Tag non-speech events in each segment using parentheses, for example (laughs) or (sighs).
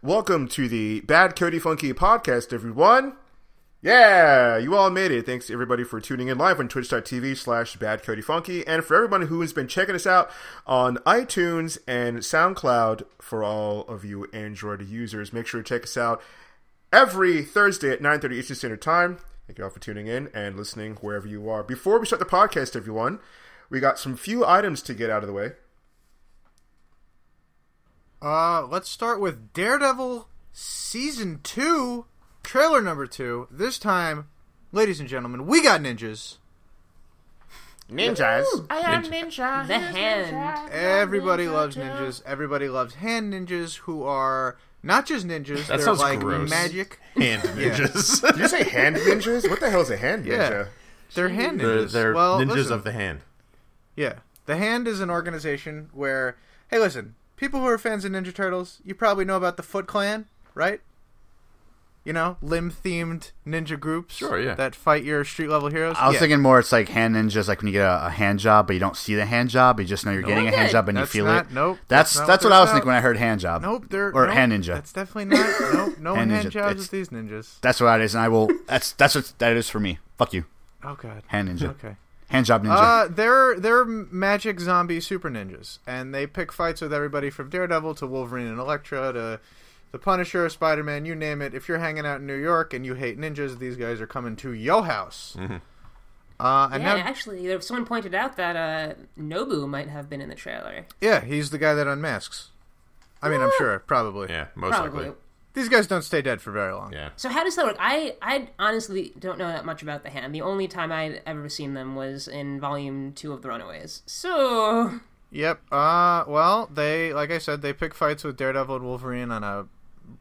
Welcome to the Bad Cody Funky podcast, everyone. Yeah, you all made it. Thanks everybody for tuning in live on twitch.tv slash Bad Cody Funky, and for everyone who has been checking us out on iTunes and SoundCloud for all of you Android users. Make sure to check us out every Thursday at 9.30 Eastern Standard Time. Thank you all for tuning in and listening wherever you are. Before we start the podcast, everyone, we got some few items to get out of the way. Uh, let's start with Daredevil season two, trailer number two. This time, ladies and gentlemen, we got ninjas. Ninjas. I am ninja. The hand. Everybody loves ninjas. Everybody loves hand ninjas who are not just ninjas. That they're sounds like gross. magic. Hand (laughs) ninjas. (laughs) Did you say hand ninjas? What the hell is a hand Yeah. ninja? They're hand they're ninjas. they're well, ninjas listen, of the hand. Yeah. The Hand is an organization where, hey, listen, people who are fans of Ninja Turtles, you probably know about the Foot Clan, right? You know, limb themed ninja groups Sure, yeah. that fight your street level heroes. I was Yeah. thinking more it's like hand ninjas, like when you get a, a hand job, but you don't see the hand job, you just know you're getting a hand job and That's you feel not- it. nope, That's that's not that's what what I was they're thinking when I heard hand job. Nope, they're or nope, hand ninja. That's definitely not. (laughs) Nope, no Hand hand, jobs it's- with these ninjas. That's what it is, and I will. That's that's what that is for me. Fuck you, Oh god. hand ninja, Okay. Hand job ninja. Uh, they're they're magic zombie super ninjas, and they pick fights with everybody from Daredevil to Wolverine and Elektra to the Punisher, Spider Man, you name it. If you're hanging out in New York and you hate ninjas, these guys are coming to your house. Uh, and Yeah, now, actually, someone pointed out that uh, Nobu might have been in the trailer. yeah, he's the guy that unmasks. I mean, I'm sure, probably. Yeah, most Probably. likely. These guys don't stay dead for very long. Yeah. So how does that work? I I honestly don't know that much about the hand. The only time I'd ever seen them was in Volume Two of the Runaways. So Yep. Uh, well, they like I said, they pick fights with Daredevil and Wolverine on a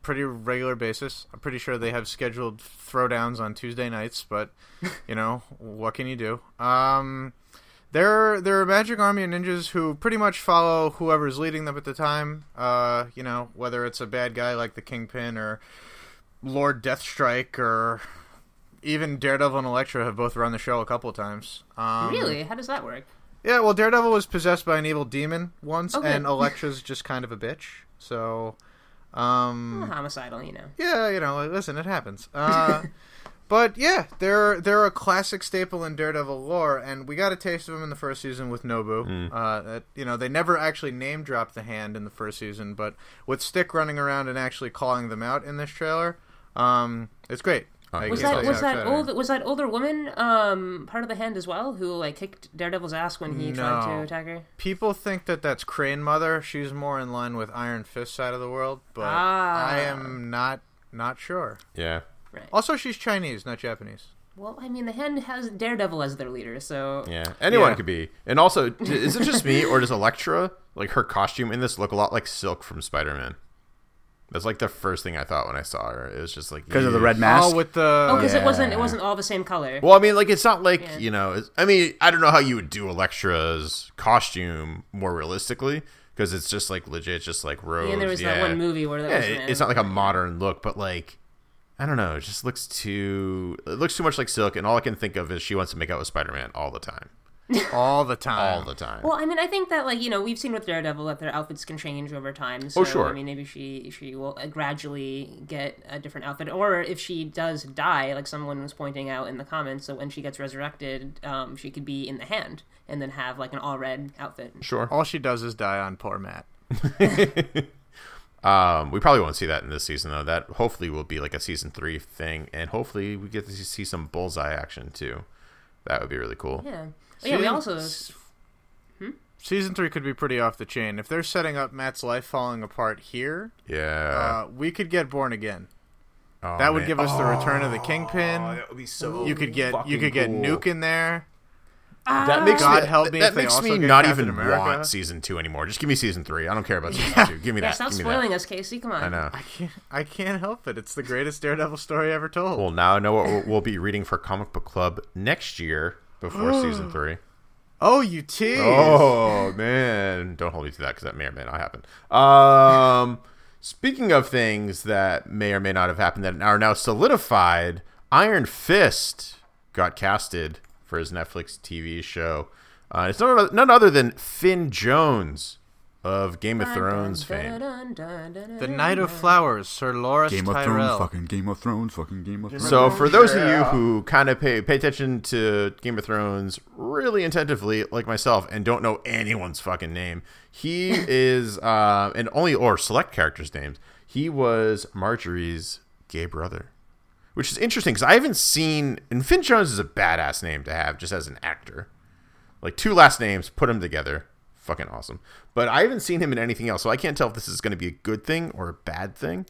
pretty regular basis. I'm pretty sure they have scheduled throwdowns on Tuesday nights, but you know what can you do? Um, they're they're magic army of ninjas who pretty much follow whoever's leading them at the time. Uh, you know whether it's a bad guy like the Kingpin or Lord Deathstrike or even Daredevil and Elektra have both run the show a couple of times. Um, really, how does that work? yeah, well, Daredevil was possessed by an evil demon once, Okay. and Elektra's just kind of a bitch. So, um, Homicidal, you know. yeah, you know, listen, it happens. Uh, (laughs) but yeah, they're they're a classic staple in Daredevil lore, and we got a taste of them in the first season with Nobu. Uh, that, you know, they never actually name dropped the hand in the first season, but with Stick running around and actually calling them out in this trailer, um, it's great. I Was that was that excited I am. old was that older woman um part of the hand as well who like kicked Daredevil's ass when he tried to attack her? People think that that's Crane Mother. She's more in line with Iron Fist side of the world, but Ah. I am not not sure. Yeah. Also, she's Chinese, not Japanese. Well, I mean, the hand has Daredevil as their leader, so Yeah. Anyone Yeah. could be. And also, is it just me or does Elektra, like her costume in this, look a lot like Silk from Spider Man? That's like the first thing I thought when I saw her. It was just like Because of the red oh, mask. Oh, with the oh, because it wasn't it wasn't all the same color. Well, I mean, like it's not like Yeah. you know. It's, I mean, I don't know how you would do Elektra's costume more realistically because it's just like legit, just like robes. and there was yeah. that one movie where that Yeah, was it- it's not like a modern look, but like I don't know. It just looks too. It looks too much like Silk, and all I can think of is she wants to make out with Spider Man all the time, (laughs) all the time. all the time. Well, I mean, I think that like you know we've seen with Daredevil that their outfits can change over time. So, Oh, sure. I mean, maybe she she will uh, gradually get a different outfit, or if she does die, like someone was pointing out in the comments, so when she gets resurrected, um, she could be in the hand and then have like an all red outfit. sure. All she does is die on poor Matt. (laughs) Um, we probably won't see that in this season though. That hopefully will be like a season three thing, and hopefully we get to see some bullseye action too. That would be really cool. Yeah. Oh, yeah. We See? also Season three could be pretty off the chain if they're setting up Matt's life falling apart here. Yeah. Uh, we could get born again. Oh, That would man. give us the return of the Kingpin. Oh, that would be so. you could get you fucking could get cool. Nuke in there. That makes God me, help me That if makes also me get not Captain even America. want season two anymore. Just give me season three. I don't care about season two. Give me yeah, that. stop give spoiling that. us, Casey. Come on. I know. I can't, I can't help it. It's the greatest Daredevil story ever told. Well, now I know what we'll- we'll be reading for Comic Book Club next year before (gasps) season three. oh, you tease. Oh man, don't hold me to that because that may or may not happen. Um, speaking of things that may or may not have happened that are now solidified, Iron Fist got casted for his Netflix TV show. Uh, it's none, none other than Finn Jones of Game of Thrones fame. The Knight of Flowers, Sir Loras Game of Tyrell. Thrones, fucking Game of Thrones, fucking Game of Thrones. So, for those of you who kind of pay pay attention to Game of Thrones really attentively, like myself, and don't know anyone's fucking name, he (laughs) is, uh, and only or select characters' names. He was Margaery's gay brother, which is interesting because I haven't seen. And Finn Jones is a badass name to have just as an actor. Like two last names, put them together, fucking awesome. But I haven't seen him in anything else, so I can't tell if this is going to be a good thing or a bad thing.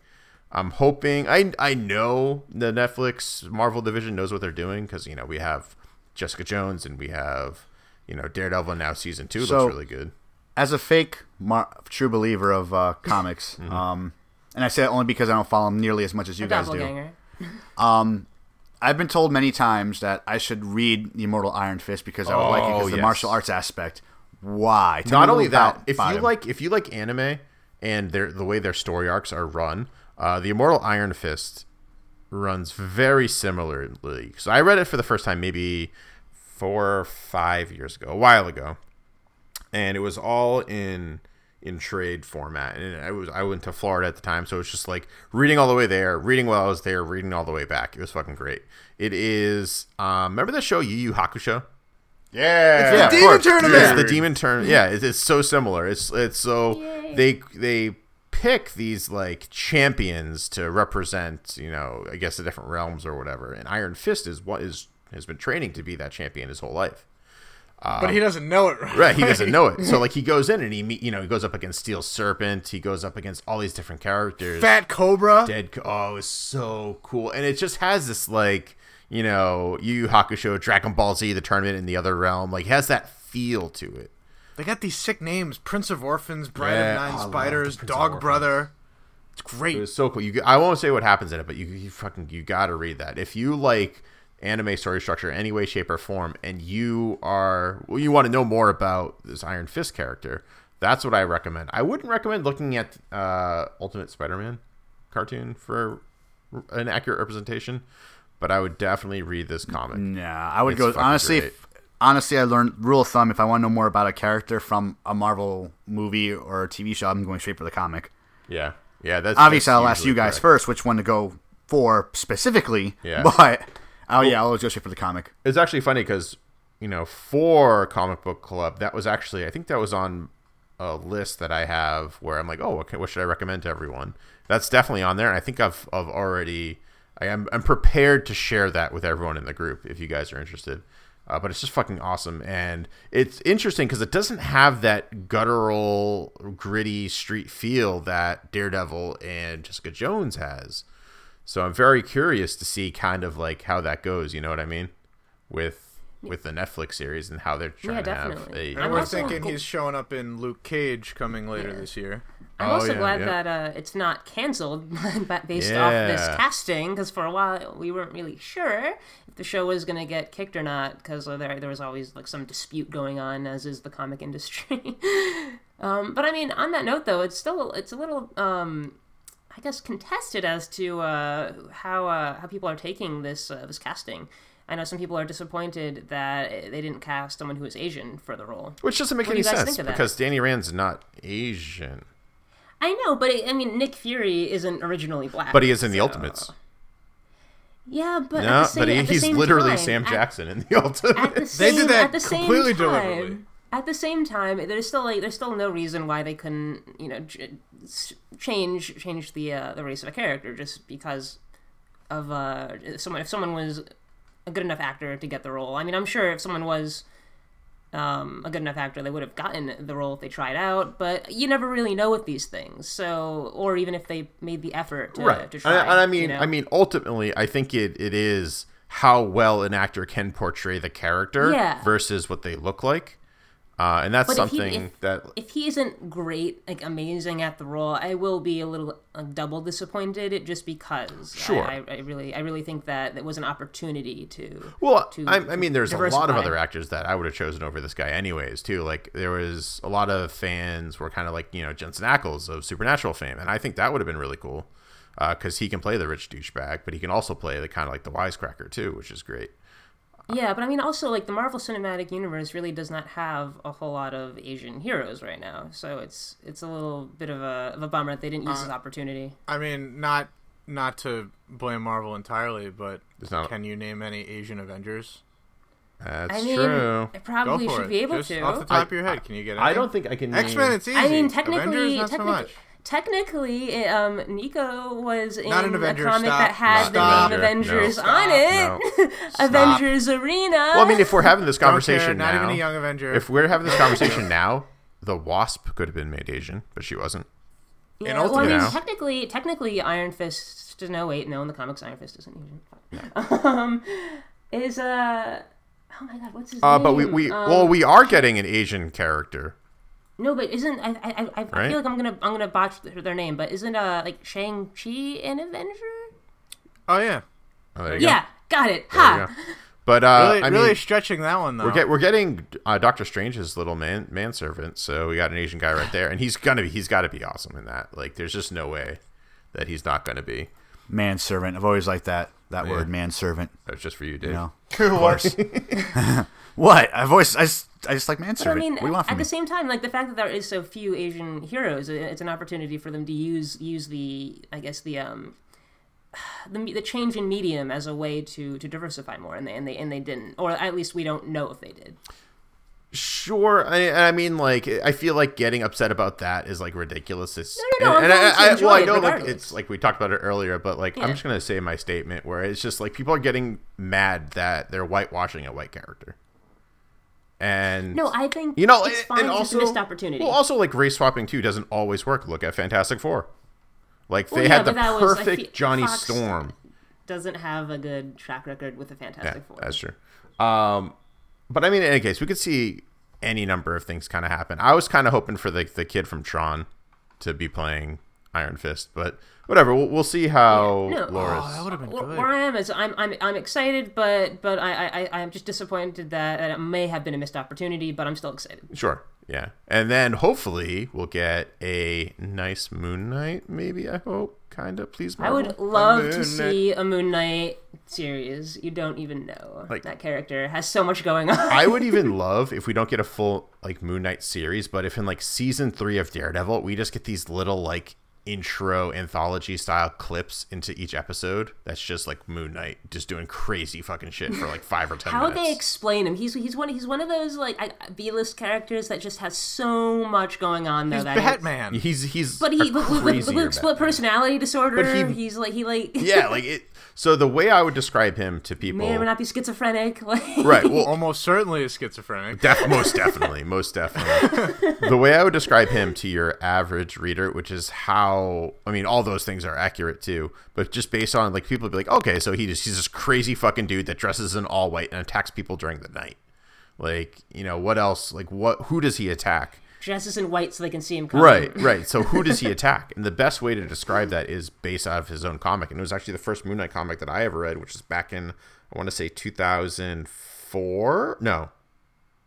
I'm hoping. I I know the Netflix Marvel division knows what they're doing because you know we have Jessica Jones and we have you know Daredevil now season two So- looks really good. as a fake mar- true believer of uh, comics, (laughs) Mm-hmm. um, and I say that only because I don't follow them nearly as much as you guys do. Doppelganger. I've been told many times that I should read The Immortal Iron Fist because I would like it Oh, because the yes. martial arts aspect. Why? Tell me Not a only little that, about- if about you him. like if you like anime and their the way their story arcs are run, uh, the Immortal Iron Fist runs very similarly. So I read it for the first time maybe four or five years ago, a while ago, and it was all in in trade format. And I was I went to Florida at the time, so it was just like reading all the way there, reading while I was there, reading all the way back. It was fucking great. It is. Um, remember the show Yu Yu Hakusho? Yeah. Yeah, of Demon course. Tournament! It's the demon turn. Yeah, it's, it's so similar. It's it's so they they pick these like champions to represent you know I guess the different realms or whatever. And Iron Fist is what is has been training to be that champion his whole life. Um, but he doesn't know it. Right. Right, he doesn't know it. So (laughs) like he goes in and he meet you know he goes up against Steel Serpent. He goes up against all these different characters. Fat Cobra. Dead. Co- Oh, it's so cool, and it just has this like you know Yu Yu Hakusho, Dragon Ball Z, the tournament in the other realm. Like it has that feel to it. They got these sick names: Prince of Orphans, Bride Yeah, of oh, Nine Spiders, the Prince of Dog Brother. It's great. It was so cool. You, I won't say what happens in it, but you, you fucking you gotta read that. If you like anime story structure any way, shape, or form, and you are well, you want to know more about this Iron Fist character, that's what I recommend. I wouldn't recommend looking at uh, Ultimate Spider-Man cartoon for an accurate representation, but I would definitely read this comic. Nah, I would It's go honestly. If, honestly, I learned rule of thumb: if I want to know more about a character from a Marvel movie or a TV show, I'm going straight for the comic. Yeah, yeah. That's Obviously, that's I'll ask you guys correct. first which one to go for specifically. Yeah. (laughs) But oh yeah, I'll straight for the comic. It's actually funny because you know for comic book club that was actually I think that was on a list that I have where I'm like oh okay what should I recommend to everyone? That's definitely on there and I think I've I've already I am I'm prepared to share that with everyone in the group if you guys are interested. Uh, but it's just fucking awesome and it's interesting because it doesn't have that guttural gritty street feel that Daredevil and Jessica Jones has so I'm very curious to see kind of like how that goes. You know what I mean? With with the Netflix series and how they're trying to have definitely. a. And I'm we're also- thinking he's showing up in Luke Cage coming later this year. I'm Oh, also yeah, glad yeah. that uh, it's not canceled (laughs) but based off this casting because for a while we weren't really sure if the show was going to get kicked or not because there, there was always like some dispute going on as is the comic (laughs) industry. um, but I mean, on that note though, it's still it's a little um, I guess contested as to uh, how uh, how people are taking this uh, this casting. I know some people are disappointed that they didn't cast someone who is Asian for the role. Which doesn't make What any you guys sense think of that? because Danny Rand's not Asian, I know, but I mean, Nick Fury isn't originally black. but he is in the Ultimates. Yeah, but at No, the same, but he, at the he's same literally time, Sam at- Jackson in the (laughs) At the Ultimates. same, They did that the completely time, deliberately. At the same time, there's still like there's still no reason why they couldn't you know change change the uh, the race of a character just because of uh if someone if someone was a good enough actor to get the role. I mean, I'm sure if someone was um, a good enough actor, they would have gotten the role if they tried out. But you never really know with these things. So, or even if they made the effort to, right. to try. and I mean, you know? I mean, ultimately, I think it, it is how well an actor can portray the character Yeah. versus what they look like, uh, and that's But if he- something if- that if he isn't great, like amazing at the role, I will be a little uh, double disappointed just because. Sure. I, I, I really, I really think that it was an opportunity to. Well, to- I, I mean, there's a lot of other actors that I would have chosen over this guy, anyways. Too like there was a lot of fans were kind of like you know Jensen Ackles of Supernatural fame, and I think that would have been really cool because he can play the rich douchebag, but he can also play the kind of like the wisecracker too, which is great. Yeah, but I mean, also like the Marvel Cinematic Universe really does not have a whole lot of Asian heroes right now, so it's it's a little bit of a of a bummer that they didn't use this uh, opportunity. I mean, not not to blame Marvel entirely, but not- can you name any Asian Avengers? That's I mean, true. I Go probably for should it. be able Just to. off the top I- of your head, can you get? I don't think I can. X Men. It's easy. I mean, Avengers, technically, not so much. Technically, it, um, Nico was in an a comic stop. that had Not the an name Avenger, no. Avengers Stop. on it. (laughs) Avengers Arena. Well, I mean, if we're having this conversation care, not now, even a young Avenger. if we're having this (laughs) conversation now, the Wasp could have been made Asian, but she wasn't. yeah, in well, I mean, technically, technically, Iron Fist. Does no, wait, no, in the comics, Iron Fist isn't Asian. (laughs) Um, is uh, oh my god, what's his Uh, name? but we, we Um, well, we are getting an Asian character. No, but isn't I I, I, I Right? feel like I'm gonna I'm gonna botch their, their name, but isn't uh like Shang Chi an Avenger? oh yeah, Oh, there you Yeah, got it. go. There you Ha. go. But uh, really, I really mean, stretching that one though. we're get, we're getting uh, Doctor Strange's little man manservant, so we got an Asian guy right there, and he's gonna be he's got to be awesome in that. Like, there's just no way that he's not gonna be. Manservant. I've always liked that that Yeah. word, manservant. That's just for you, Dave. You know, (laughs) of course. (laughs) what? I've always I just, I just like But I manservant. mean, what do you want at me? the same time, like the fact that there is so few Asian heroes, it's an opportunity for them to use use the I guess the um (sighs) the the change in medium as a way to to diversify more, and they and they and they didn't, or at least we don't know if they did. Sure, I, I mean, like, I feel like getting upset about that is like ridiculous. It's, No, no, no, and, I'm and I, I, well, I it know, like, it's like we talked about it earlier, but like, I'm just gonna say my statement where it's just like people are getting mad that they're whitewashing a white character, and No, I think you know, it's fine. and also a missed opportunity. Well, also like race swapping too doesn't always work. Look at Fantastic Four, like Well, they yeah, had the that was- perfect Johnny Fox Storm. doesn't have a good track record with the Yeah, Fantastic Four. that's true. Um, but I mean, in any case, we could see any number of things kind of happen. I was kind of hoping for the the kid from Tron to be playing Iron Fist, but whatever. We'll, we'll see how No. Laura's. Oh, that would have been good. where I am is I'm I'm, I'm excited, but but I, I I'm just disappointed that, that it may have been a missed opportunity, but I'm still excited. Sure. Yeah. And then hopefully we'll get a nice Moon Knight, maybe, I hope. Kind of. Please, I would love to Knight. see a Moon Knight series. You don't even know Like- that character has so much going on. I would even (laughs) love if we don't get a full like Moon Knight series, but if in like season three of Daredevil we just get these little like intro anthology style clips into each episode. That's just like Moon Knight just doing crazy fucking shit for like five or ten How would minutes. they explain him? He's he's one he's one of those like B list characters that just has so much going on. Though He's that Batman. he's he's But he a but with, with, with split Batman. personality disorder. But he- he's like he like (laughs) Yeah, like it. So the way I would describe him to people, may or may not be schizophrenic. (laughs) Like right? Well, Almost certainly is schizophrenic. Def- most definitely, most definitely. (laughs) the way I would describe him to your average reader, which is how I mean, all those things are accurate too, but just based on like people be like, okay, so he just he's this crazy fucking dude that dresses in all white and attacks people during the night. Like, you know, what else? Like, what? Who does he attack? dresses in white so they can see him coming. Right, right. So who does he attack? And the best way to describe that is based out of his own comic. And it was actually the first Moon Knight comic that I ever read, which is back in I want to say 2004. No,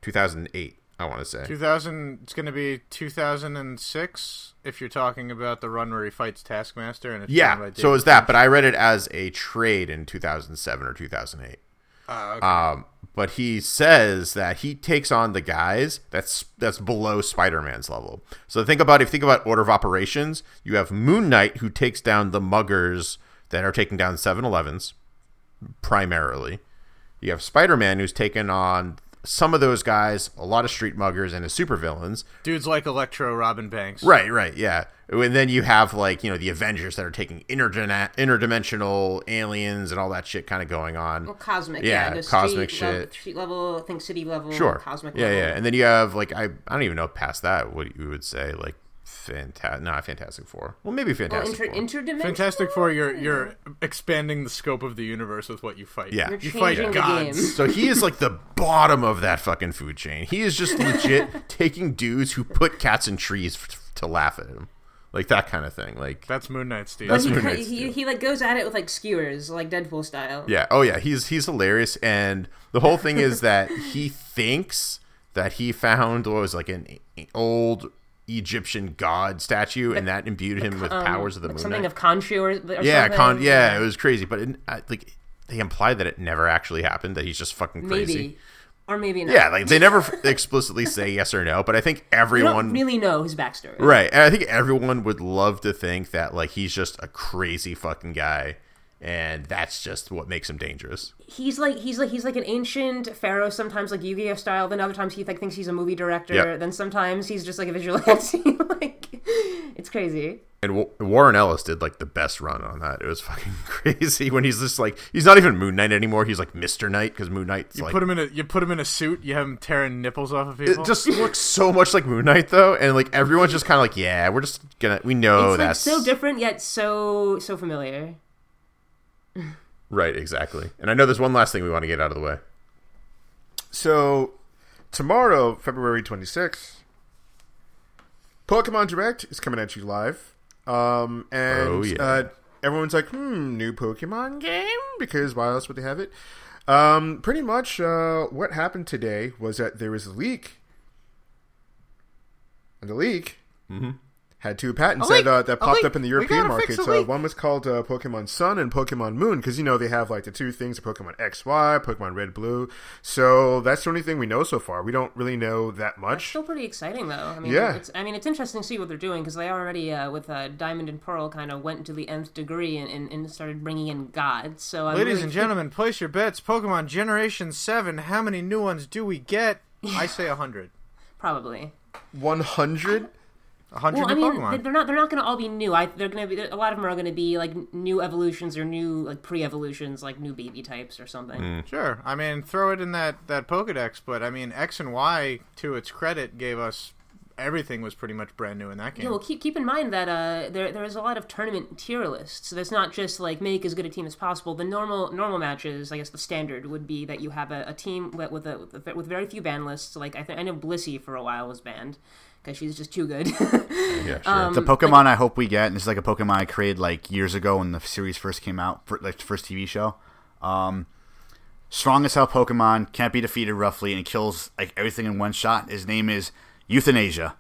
2008. I want to say. 2000. It's going to be 2006 if you're talking about the run where he fights Taskmaster. And it's Yeah, so is that, but I read it as a trade in 2007 or 2008. Ah, okay. Um, but he says that he takes on the guys that's that's below Spider-Man's level. So think about if you think about order of operations, you have Moon Knight who takes down the muggers that are taking down 7-Elevens primarily. You have Spider-Man who's taken on some of those guys, a lot of street muggers and his supervillains. Dudes like Electro, Robin Banks. Right, right, yeah. And then you have like you know the Avengers that are taking intergena- interdimensional aliens and all that shit kind of going on. Well, cosmic, Yeah, yeah, cosmic street level- shit. street level, I think city level, Sure. cosmic yeah, level. yeah. And then you have like I I don't even know past that what you would say like fantastic not Fantastic Four. Well, maybe Well, Fantastic inter- Four. interdimensional. Fantastic Four, you're you're expanding the scope of the universe with what you fight. Yeah. You're You fight changing gods. game. (laughs) so he is like the bottom of that fucking food chain. He is just legit (laughs) taking dudes who put cats in trees f- to laugh at him, like that kind of thing. Like That's Moon Knight, Steve. That's he, Moon Knight's he, deal. he like goes at it with like skewers, like Deadpool style. Yeah. Oh yeah. He's he's hilarious, and the whole thing is that he thinks that he found what was like an old Egyptian god statue, and that imbued him with Um, powers of the like moon. something Knight. of Khonshu or, or yeah, something. con. Yeah, it was crazy, but it, I, like they imply that it never actually happened, that he's just fucking crazy. Maybe, or maybe not. Yeah, like they never explicitly say yes or no, but I think (laughs) everyone really know his backstory. Right. And I think everyone would love to think that like he's just a crazy fucking guy and that's just what makes him dangerous. He's like he's like he's like an ancient pharaoh. Sometimes like Yu-Gi-Oh style. Then other times he like thinks he's a movie director. Yep. Then sometimes he's just like a vigilante. (laughs) like it's crazy. And Wa- Warren Ellis did like the best run on that. It was fucking (laughs) crazy when he's just like he's not even Moon Knight anymore. He's like Mr. Knight because Moon Knight's You like put him in a you put him in a suit. You have him tearing nipples off of people it just looks so much like Moon Knight though, and like everyone's just kind of like, yeah, we're just gonna we know it's like that's so different yet so so familiar. (laughs) right, exactly. And I know there's one last thing we want to get out of the way. So, tomorrow, February 26th, Pokemon Direct is coming at you live. Um, and Oh, yeah. uh, everyone's like, hmm, new Pokemon game? Because why else would they have it? Um, pretty much uh, what happened today was that there was a leak. And the leak had two patents A leak! that, uh, that A popped leak! up in the European gotta fix markets. a Uh, one was called uh, Pokemon Sun and Pokemon Moon because you know they have like the two things: Pokemon X, Y, Pokemon Red, Blue. So that's the only thing we know so far. We don't really know that much. Still pretty exciting though. I mean, Yeah. It's, I mean, it's interesting to see what they're doing because they already uh, with uh, Diamond and Pearl kind of went to the nth degree and, and, and started bringing in gods. So I'm Ladies really and gentlemen, place your bets. Pokemon Generation Seven. How many new ones do we get? I say a hundred. (laughs) probably. One hundred. Well, I mean, Pokemon. they- they're not they're not going to all be new. I they're going to be a lot of them are going to be like new evolutions or new like pre-evolutions, like new baby types or something. Sure. I mean, throw it in that that Pokedex, but I mean, X and Y, to its credit, gave us everything was pretty much brand new in that game. Yeah, well, keep keep in mind that uh, there there is a lot of tournament tier lists. So that's not just like make as good a team as possible. The normal normal matches, I guess, the standard would be that you have a, a team with with, a, with a- with very few ban lists. Like I think I know Blissey for a while was banned because she's just too good. Yeah, sure. (laughs) The Pokemon I hope we get, and this is like a Pokemon I created like years ago when the series first came out, for, like the first TV show. Um, strong as hell Pokemon, can't be defeated roughly, and kills like everything in one shot. His name is Euthanasia.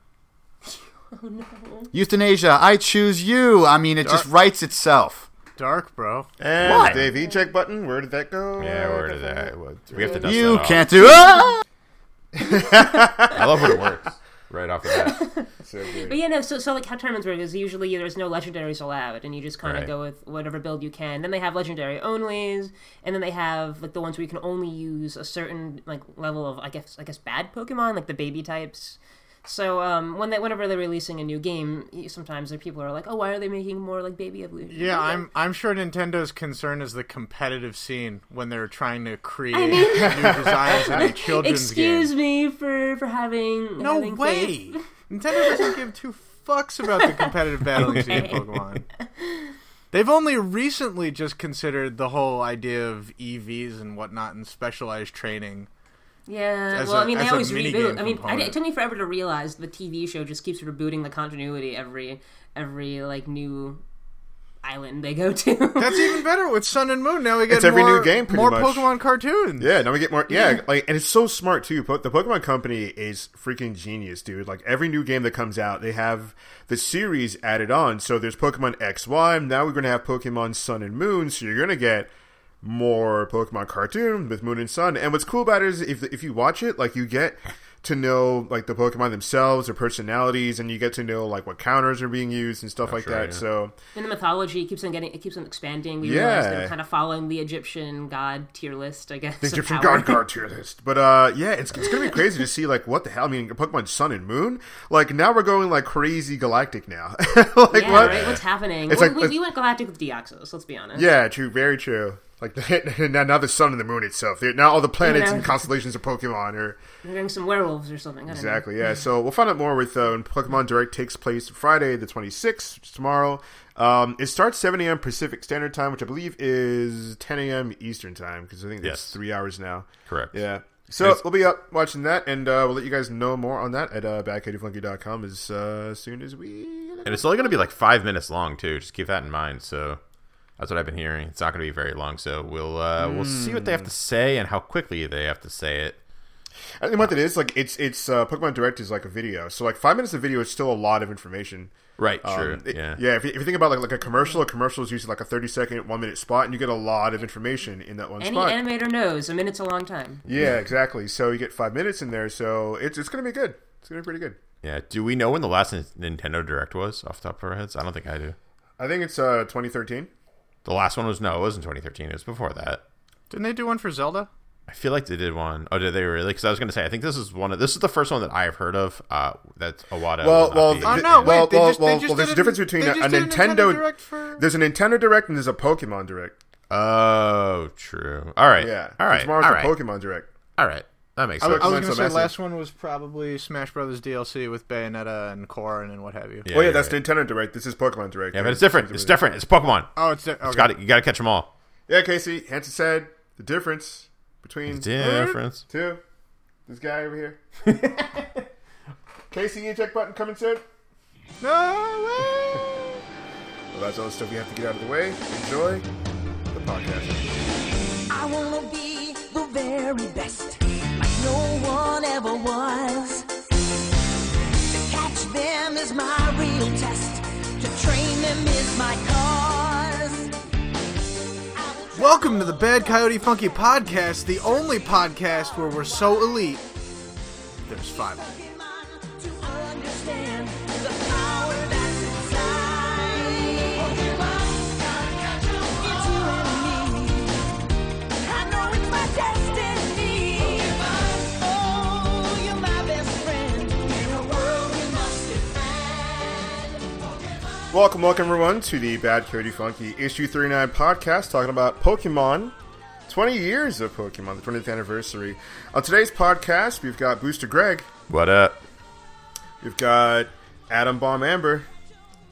(laughs) Euthanasia, I choose you. I mean, it just writes itself. Dark, bro. And What? the Dave E check button. Where did that go? yeah, where did that? what- We have to dust You that off. can't do. Ah! (laughs) I love when it works right off the bat. (laughs) So good. But yeah, no. So, so like how tournaments work is usually there's no legendaries allowed, and you just kind of Right. go with whatever build you can. Then they have legendary onlys, and then they have like the ones where you can only use a certain like level of I guess I guess bad Pokemon, like the baby types. So um, when they whenever they're releasing a new game, sometimes people are like, oh, why are they making more like baby evolution? Yeah, I'm I'm sure Nintendo's concern is the competitive scene when they're trying to create mean- (laughs) new designs in a children's games. (laughs) Excuse game. me for for having No having way. faith. Nintendo doesn't give two fucks about the competitive battling scene in (laughs) Pokemon. They've only recently just considered the whole idea of EVs and whatnot and specialized training. Yeah, As well, a- I mean, they always reboot. I mean, I, component. it took me forever to realize the TV show just keeps rebooting the continuity every every like new island they go to. (laughs) That's even better with Sun and Moon. Now we get It's every more, new game, more much. Pokemon cartoons. Yeah, now we get more. Yeah, like, and it's so smart too. Po- The Pokemon Company is freaking genius, dude. Like every new game that comes out, they have the series added on. So there's Pokemon X, Y. Now we're gonna have Pokemon Sun and Moon. So you're gonna get more Pokemon cartoon with Moon and Sun. And what's cool about it is if if you watch it, like you get to know like the Pokemon themselves, their personalities, and you get to know like what counters are being used and stuff like right, that. yeah. So and the mythology keeps on getting it keeps on expanding. We Yeah. realize they're kind of following the Egyptian god tier list, I guess. the of Egyptian power. god tier list. But uh, yeah, it's, it's gonna be crazy to see like what the hell. I mean, Pokemon Sun and Moon. Like now we're going like crazy galactic now. (laughs) like yeah, what? right. What's happening? It's Well, like- we, it's- we went galactic with Deoxys. Let's be honest. Yeah, true, very true. Like now, now the sun and the moon itself. Now all the planets Yeah. and constellations of Pokemon are We're getting some werewolves or something. I don't know. exactly yeah. So we'll find out more with uh, when Pokemon Direct takes place Friday the twenty sixth, which is tomorrow. Um, it starts seven a.m. Pacific Standard Time, which I believe is ten a.m. Eastern Time because I think that's Yes. three hours now. Correct. Yeah. So Yes. we'll be up watching that, and uh, we'll let you guys know more on that at uh, badcattyfunky.com as uh, soon as we. And it's only going to be like five minutes long too. Just keep that in mind. So that's what I've been hearing. It's not going to be very long. So we'll uh, we'll see what they have to say and how quickly they have to say it. I think what it is like it's it's uh, Pokemon Direct is like a video, so like five minutes of video is still a lot of information. Right. Um, True. it- yeah. yeah. If you, if you think about like like a commercial, a commercial is usually like a thirty second, one minute spot, and you get a lot of information in that one Any spot. animator knows a minute's a long time. yeah, exactly. So you get five minutes in there, so it's it's gonna be good. It's gonna be pretty good. Yeah. Do we know when the last Nintendo Direct was off the top of our heads? I don't think I do. I think it's uh 2013. The last one was no, it wasn't 2013. It was before that. Didn't they do one for Zelda? I feel like they did one. Oh, did they really? Because I was going to say, I think this is one of this is the first one that I have heard of. Uh, that Iwata. Well, will well, not be- Oh, no, wait, well, they well, just- they just well, there's a a- difference between a, a Nintendo. Nintendo Direct for- There's a Nintendo Direct and there's a Pokemon Direct. oh, true. All right. Yeah, All right. Tomorrow's All the right. Pokemon Direct. All right. That makes I, sense. I was Pokemon going to say Semester. last one was probably Smash Brothers DLC with Bayonetta and Corrin and what have you. Yeah, oh yeah, you're that's right. Nintendo Direct. This is Pokemon Direct. Yeah, but it's different. It's different. It's Pokemon. Oh, it's okay. It's got it. You got to catch them all. Yeah, Casey. Hanson said the difference between the Difference. two. This guy over here. (laughs) (laughs) Casey, eject button coming soon. No way! Well, that's all the stuff we have to get out of the way. Enjoy the podcast. I wanna be the very best, like no one ever was. To catch them is my real test, to train them is my cause. Welcome to the Bad Coyote Funky Podcast, the only podcast where we're so elite. There's five. of them. Welcome, welcome everyone to the Bad Cody Funky issue 39 podcast talking about Pokemon. 20 years of Pokemon, the 20th anniversary. On today's podcast, we've got Booster Greg, What up? we've got Adam Bomb Amber,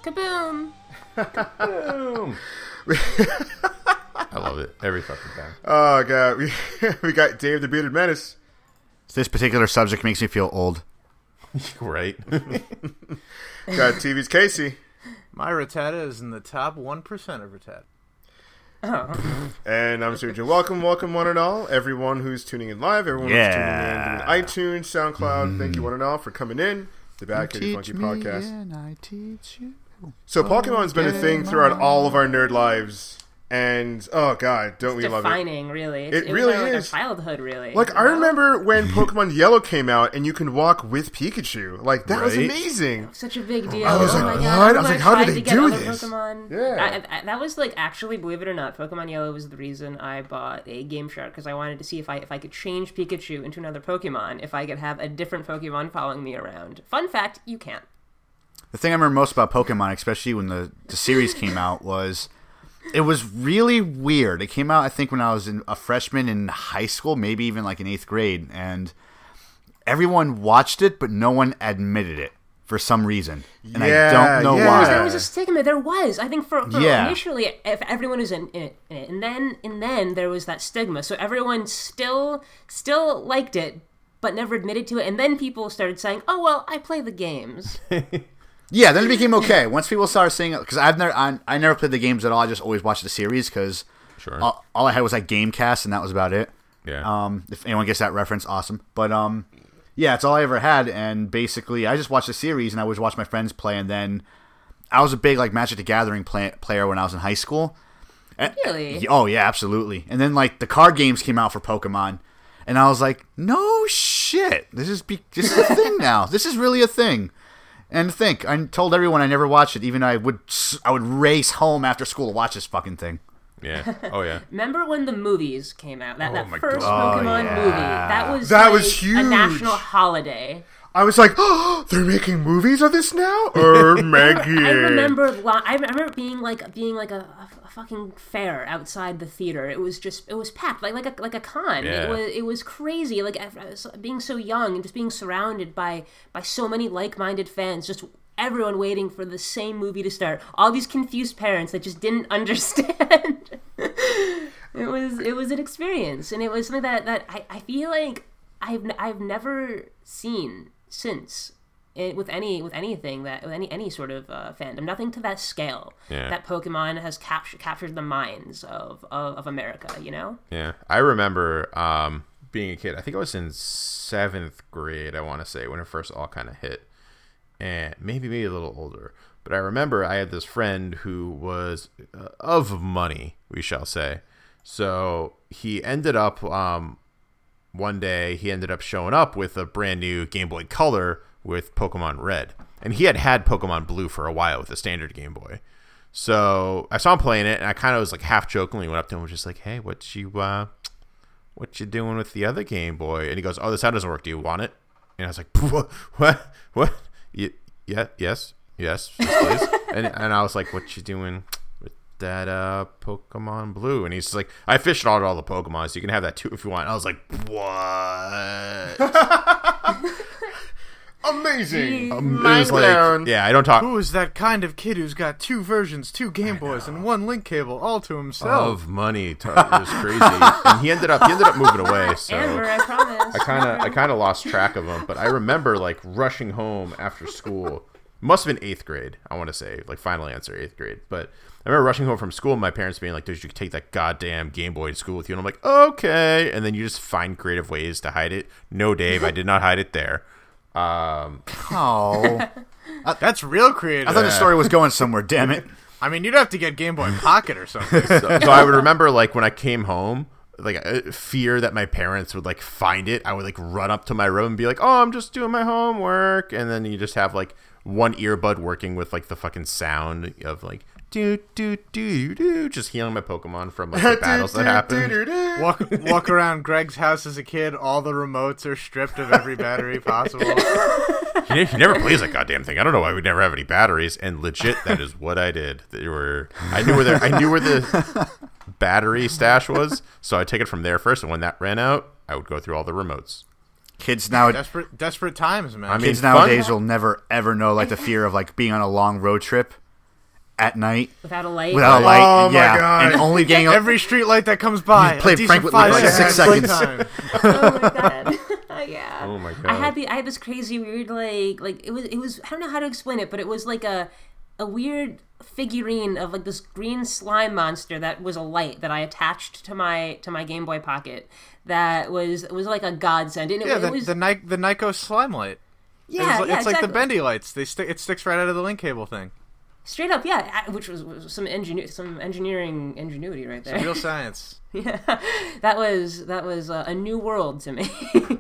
Kaboom! Kaboom! (laughs) I love it every fucking time. oh god, we, (laughs) we got Dave the Bearded Menace, This particular subject makes me feel old. (laughs) right? got TV's Casey, My Rattata is in the top 1% of Rattata. (laughs) and I'm Sergio. Welcome, welcome one and all, everyone who's tuning in live, everyone Yeah. who's tuning in iTunes, SoundCloud. Thank you one and all for coming in. The Bad Cody Funky podcast. and I teach you. So Pokemon's been a thing throughout all of our nerd lives, and oh god, don't we love it? Defining, really. It's, It it, really was our, like, our is. childhood, really. Like I know? remember when (laughs) Pokemon Yellow came out, and you can walk with Pikachu. Like that was Right. amazing. Such a big deal. I was oh like, my what? god! I was like, how did tried they to get do other this? Pokemon. Yeah. I, I, that was like actually, believe it or not, Pokemon Yellow was the reason I bought a Game Shark because I wanted to see if I if I could change Pikachu into another Pokemon, if I could have a different Pokemon following me around. Fun fact: you can't. The thing I remember most about Pokemon, especially when the, the series came out, was it was really weird. It came out, I think, when I was in, a freshman in high school, maybe even like in eighth grade, and everyone watched it, but no one admitted it for some reason, and Yeah, I don't know yeah. why. There was a stigma. There was. I think for, for Yeah. initially, if everyone was in, in, it, in it, and then and then there was that stigma. So everyone still still liked it, but never admitted to it. And then people started saying, "Oh well, I play the games." (laughs) Yeah, then it became okay. Once people started saying it, because I've never, I, I never played the games at all. I just always watched the series because Sure. all, all I had was like GameCast, and that was about it. yeah. Um, if anyone gets that reference, awesome. But um, yeah, it's all I ever had, and basically, I just watched the series, and I always watched my friends play, and then I was a big like Magic the Gathering play- player when I was in high school. And- Really? Oh yeah, absolutely. And then like the card games came out for Pokemon, and I was like, no shit, this is be- this is a thing (laughs) now. This is really a thing. And think, I told everyone I never watched it, even though I would I would race home after school to watch this fucking thing. yeah. Oh yeah. (laughs) Remember when the movies came out? That, oh that my first God. Oh, Pokemon Oh, movie. yeah. That was That like was a huge. national holiday. I was like, oh, (gasps) they're making movies of this now. Or my (laughs) god! I remember. I remember being like being like a, a, a fucking fair outside the theater. It was just it was packed like like a like a con. Yeah. It was it was crazy. Like I- I was being so young and just being surrounded by by so many like minded fans. Just everyone waiting for the same movie to start. All these confused parents that just didn't (laughs) understand. it was it was an experience, and it was something that that I, I feel like I've I've never seen since it, with any with anything that with any any sort of uh, fandom. Nothing to that scale Yeah. that Pokemon has captured captured the minds of, of of America. You know. Yeah, I remember um, being a kid. I think I was in seventh grade. I want to say when it first all kind of hit, and maybe maybe a little older. But I remember I had this friend who was uh, of money, we shall say. So he ended up um, one day he ended up showing up with a brand new Game Boy Color with Pokemon Red, and he had had Pokemon Blue for a while with the standard Game Boy. So I saw him playing it, and I kind of was like half jokingly went up to him, and was just like, "Hey, what you uh, what you doing with the other Game Boy?" And he goes, "Oh, the sound doesn't work. Do you want it?" And I was like, (laughs) "What? What? What? Y- yeah, yes, yes, yes, please." (laughs) and and I was like, "What you doing with that uh Pokemon Blue?" And he's like, "I fished out all the Pokemon, so you can have that too if you want." I was like, "What?" (laughs) Amazing. Um, it Mind was like- blown. yeah, I don't talk Who is that kind of kid who's got two versions, two Game Boys, and one link cable all to himself? of money. To, it was crazy, and he ended up he ended up moving away. (laughs) So. Amber, I promise. I kind of I kind of lost track of him, but I remember like rushing home after school. Must have been eighth grade. I want to say like final answer eighth grade. But I remember rushing home from school, and my parents being like, "Dude, you take that goddamn Game Boy to school with you?" And I'm like, "Okay." And then you just find creative ways to hide it. No, Dave, I did not hide it there. Um, Oh, (laughs) That's real creative. I thought the story was going somewhere. Damn it! (laughs) I mean, you'd have to get Game Boy Pocket or something. (laughs) so, so I would remember like when I came home, like uh, fear that my parents would like find it. I would like run up to my room and be like, "Oh, I'm just doing my homework," and then you just have like one earbud working with like the fucking sound of like do do do do, just healing my Pokemon from like the (laughs) battles that happen. walk walk around Greg's house as a kid. All the remotes are stripped of every battery (laughs) possible. He, he never plays that goddamn thing. I don't know why we never have any batteries. And legit, that is what I did. They were I knew where the I knew where the battery stash was, so I take it from there first. And when that ran out, I would go through all the remotes. Kids now, desperate desperate times, man. I mean, kids fun- nowadays will never ever know like the fear of like being on a long road trip at night Without a light. without a light. Oh, my yeah, God. and only getting every street light that comes by. You play Frank with, five like, seconds six seconds. (laughs) oh my god. (laughs) Oh, yeah. Oh my god! I had the I had this crazy weird like like it was it was I don't know how to explain it, but it was like a a weird figurine of like this green slime monster that was a light that I attached to my to my Game Boy Pocket. That was was like a godsend. And it, Yeah, it the was the, Ni- the Nyko slime light. yeah, it's, yeah, it's like the bendy lights. They stick. It sticks right out of the link cable thing. Straight up, yeah, which was, was some engineer some engineering ingenuity right there. Real (laughs) science. yeah, that was that was uh, a new world to me. (laughs)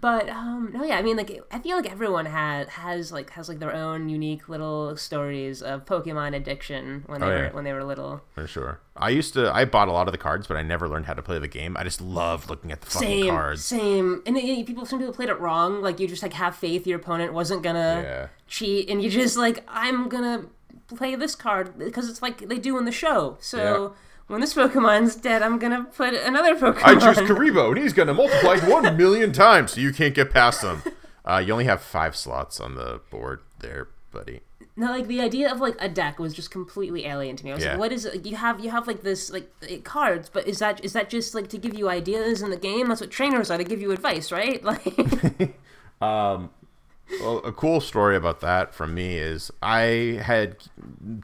but um, no, yeah, I mean, like I feel like everyone has has like has like their own unique little stories of Pokemon addiction when they Oh, were when they were little. For sure. I used to. I bought a lot of the cards, but I never learned how to play the game. I just love looking at the fucking Same, cards. same. And uh, people, some people played it wrong. Like you just like have faith your opponent wasn't gonna Yeah. cheat, and you just like I'm gonna play this card because it's like they do in the show. So. Yeah. When this Pokemon's dead, I'm gonna put another Pokemon. I choose Karibo, and he's gonna multiply one (laughs) million times, so you can't get past him. Uh, you only have five slots on the board there, buddy. No, like the idea of like a deck was just completely alien to me. I was Yeah. like, "What is it? You have you have like this like cards, but is that is that just like to give you ideas in the game? That's what trainers are. They give you advice, right? (laughs) Like, (laughs) Well, a cool story about that from me is I had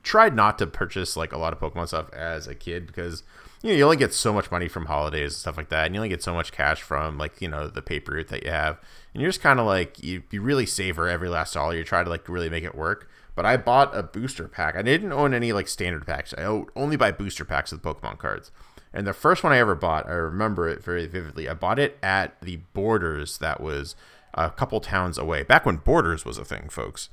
tried not to purchase like a lot of Pokemon stuff as a kid because you know you only get so much money from holidays and stuff like that, and you only get so much cash from like you know the paper route that you have, and you're just kind of like you, you really savor every last dollar. You try to like really make it work. But I bought a booster pack. I didn't own any like standard packs. I only buy booster packs of Pokemon cards. And the first one I ever bought, I remember it very vividly. I bought it at the Borders that was a couple towns away. Back when Borders was a thing, folks.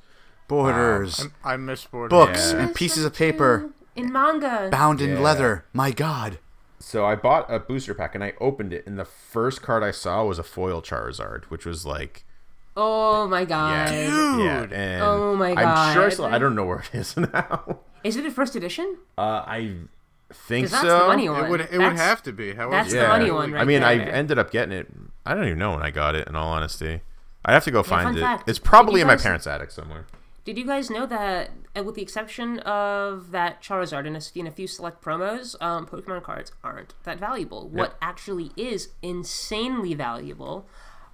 Borders, I miss Borders. books, Yeah. and pieces of paper in manga. bound in Yeah. leather. My God. So I bought a booster pack and I opened it, and the first card I saw was a foil Charizard, which was like, Oh my god! yeah, yeah. And Oh my god! I'm sure I God. still, I don't know where it is (laughs) now. Is it a first edition? Uh, I think 'Cause that's so. the money one. It would it would have to be. However, that's the Yeah. money one right I mean, I ended up getting it. I don't even know when I got it. In all honesty, I have to go find it. fact, It's probably in my parents' attic somewhere. Did you guys know that, uh, with the exception of that Charizard and a, in a few select promos, um, Pokemon cards aren't that valuable. What actually is insanely valuable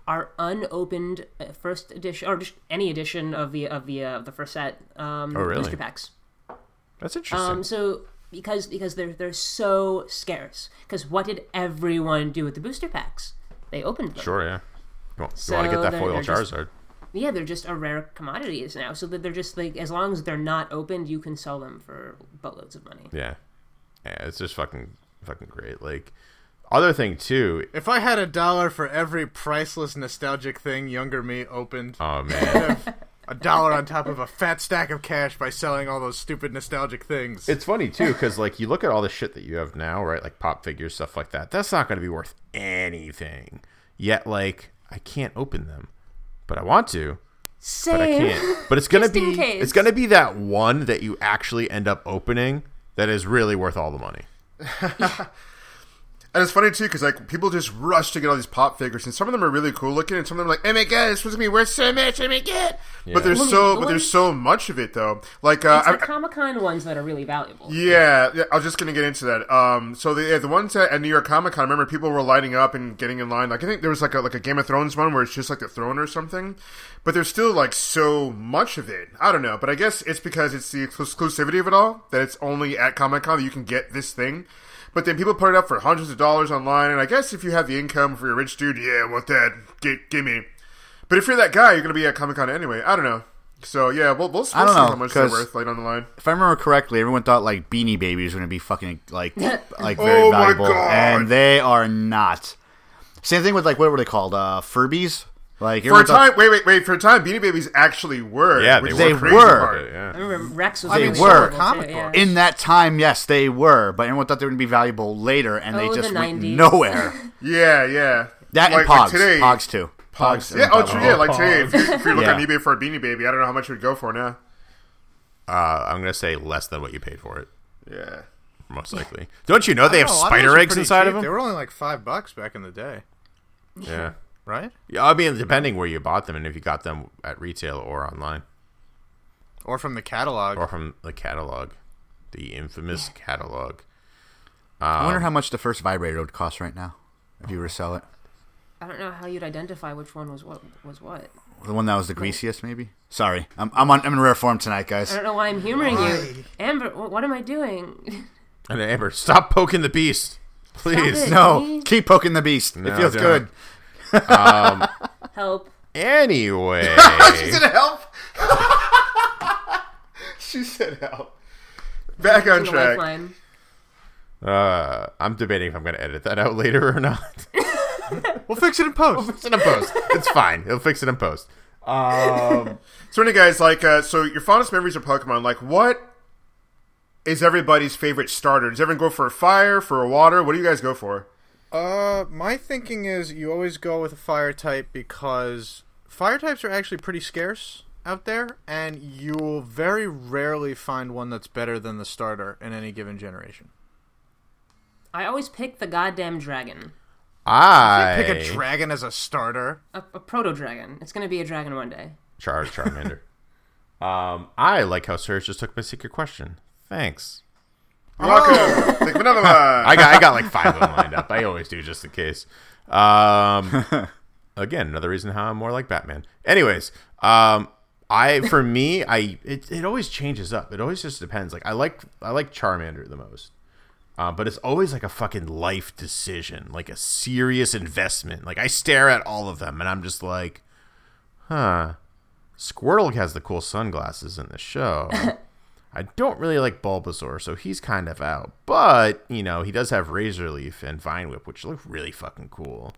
are unopened uh, first edition or just any edition of the of the uh, the first set um, Oh, really? booster packs. That's interesting. Um, so because because they're they're so scarce. Because what did everyone do with the booster packs? They opened them. Sure, yeah. You want, So you want to get that they're- foil they're just- Charizard? Yeah, they're just a rare commodities now. So that they're just like as long as they're not opened, you can sell them for boatloads of money. Yeah, yeah. It's just fucking fucking great. Like other thing too. If I had a dollar for every priceless nostalgic thing younger me opened, Oh man, a dollar on top of a fat stack of cash by selling all those stupid nostalgic things. it's funny too because like you look at all the shit that you have now, right? Like pop figures, stuff like that. That's not going to be worth anything. Yet, like I can't open them, but I want to. Same. but I can't. But it's gonna be it's gonna be that one that you actually end up opening that is really worth all the money. (laughs) And it's funny too because like people just rush to get all these pop figures, and some of them are really cool looking, and some of them are like, "Oh my god, this was gonna be worth so much! Oh my god!" But there's Well, so, the but there's so much of it though. Like, uh, It's the Comic Con ones that are really valuable. Yeah, yeah, I was just gonna get into that. Um, so the yeah, the ones at, at New York Comic Con, I remember people were lining up and getting in line. Like I think there was like a like a Game of Thrones one where it's just like the throne or something, but there's still like so much of it. I don't know, but I guess it's because it's the exclusivity of it all that it's only at Comic Con that you can get this thing. But then people put it up for hundreds of dollars online, and I guess if you have the income for a rich dude, yeah, I want that, get give me. But if you're that guy, you're gonna be at Comic Con anyway. I don't know. So yeah, we'll we'll, we'll I don't see know, how much they're worth later on the line. if I remember correctly, everyone thought like Beanie Babies were going to be fucking like (laughs) like very Oh my valuable, God. and they are not. Same thing with like what were they called? Uh, Furbies. Like For a everyone thought- time, wait, wait, wait. For a time, Beanie Babies actually were. Yeah, which they is were. crazy They were. part. Yeah. I remember Rex was They really were. valuable, too, Comic yeah. in that time, yes, they were, but everyone thought they were going to be valuable later, and they Oh, just the went 90s. nowhere. (laughs) Yeah, yeah. That like, and like Pogs, today, Pogs too. Pogs. Yeah, oh, true. Yeah, like today, if you, (laughs) if you look Yeah. on eBay for a Beanie Baby, I don't know how much it would go for now. Uh, I'm gonna say less than what you paid for it, Yeah. most likely. Don't you know they have a lot of those spider eggs inside cheap. of them? They were only like five bucks back in the day, Yeah. Right? Yeah, I mean, depending where you bought them and if you got them at retail or online Or from the catalog. or from the catalog, the infamous catalog. I Um, wonder how much the first vibrator would cost right now if you were to sell it. I don't know how you'd identify which one was what was what. The one that was the greasiest, maybe. Sorry, I'm I'm, on, I'm in rare form tonight, guys. I don't know why I'm humoring you, Amber. What am I doing? And Amber, stop poking the beast, please. it. No, See? keep poking the beast. No, it feels don't. good. Help! Anyway, (laughs) She said help. (laughs) she said help. Back on track. lifeline. uh, I'm debating if I'm gonna edit that out (laughs) later or not. We'll fix it in post. fix it in post. It's fine. He'll fix it in post. Um, So, anyway, guys, like, uh, so your fondest memories of Pokemon, like, what is everybody's favorite starter? Does everyone go for a fire, for a water? What do you guys go for? Uh, my thinking is you always go with a fire type because fire types are actually pretty scarce out there, and you'll very rarely find one that's better than the starter in any given generation. I always pick the goddamn dragon, I Pick a dragon as a starter. a, a proto dragon. It's gonna be a dragon one day. Char Charmander. (laughs) um, I like how Serge just took my secret question. Thanks. You're welcome. Think of another one. I got I got like five of them lined up. I always do just in case. Um, (laughs) again, another reason how I'm more like Batman. Anyways, um, I for me, I it, it always changes up. It always just depends. Like I like I like Charmander the most. Uh, but it's always like a fucking life decision, like a serious investment. Like I stare at all of them and I'm just like, huh. Squirtle has the cool sunglasses in the show. (laughs) I don't really like Bulbasaur, so he's kind of out. But, you know, he does have Razor Leaf and Vine Whip, which look really fucking cool.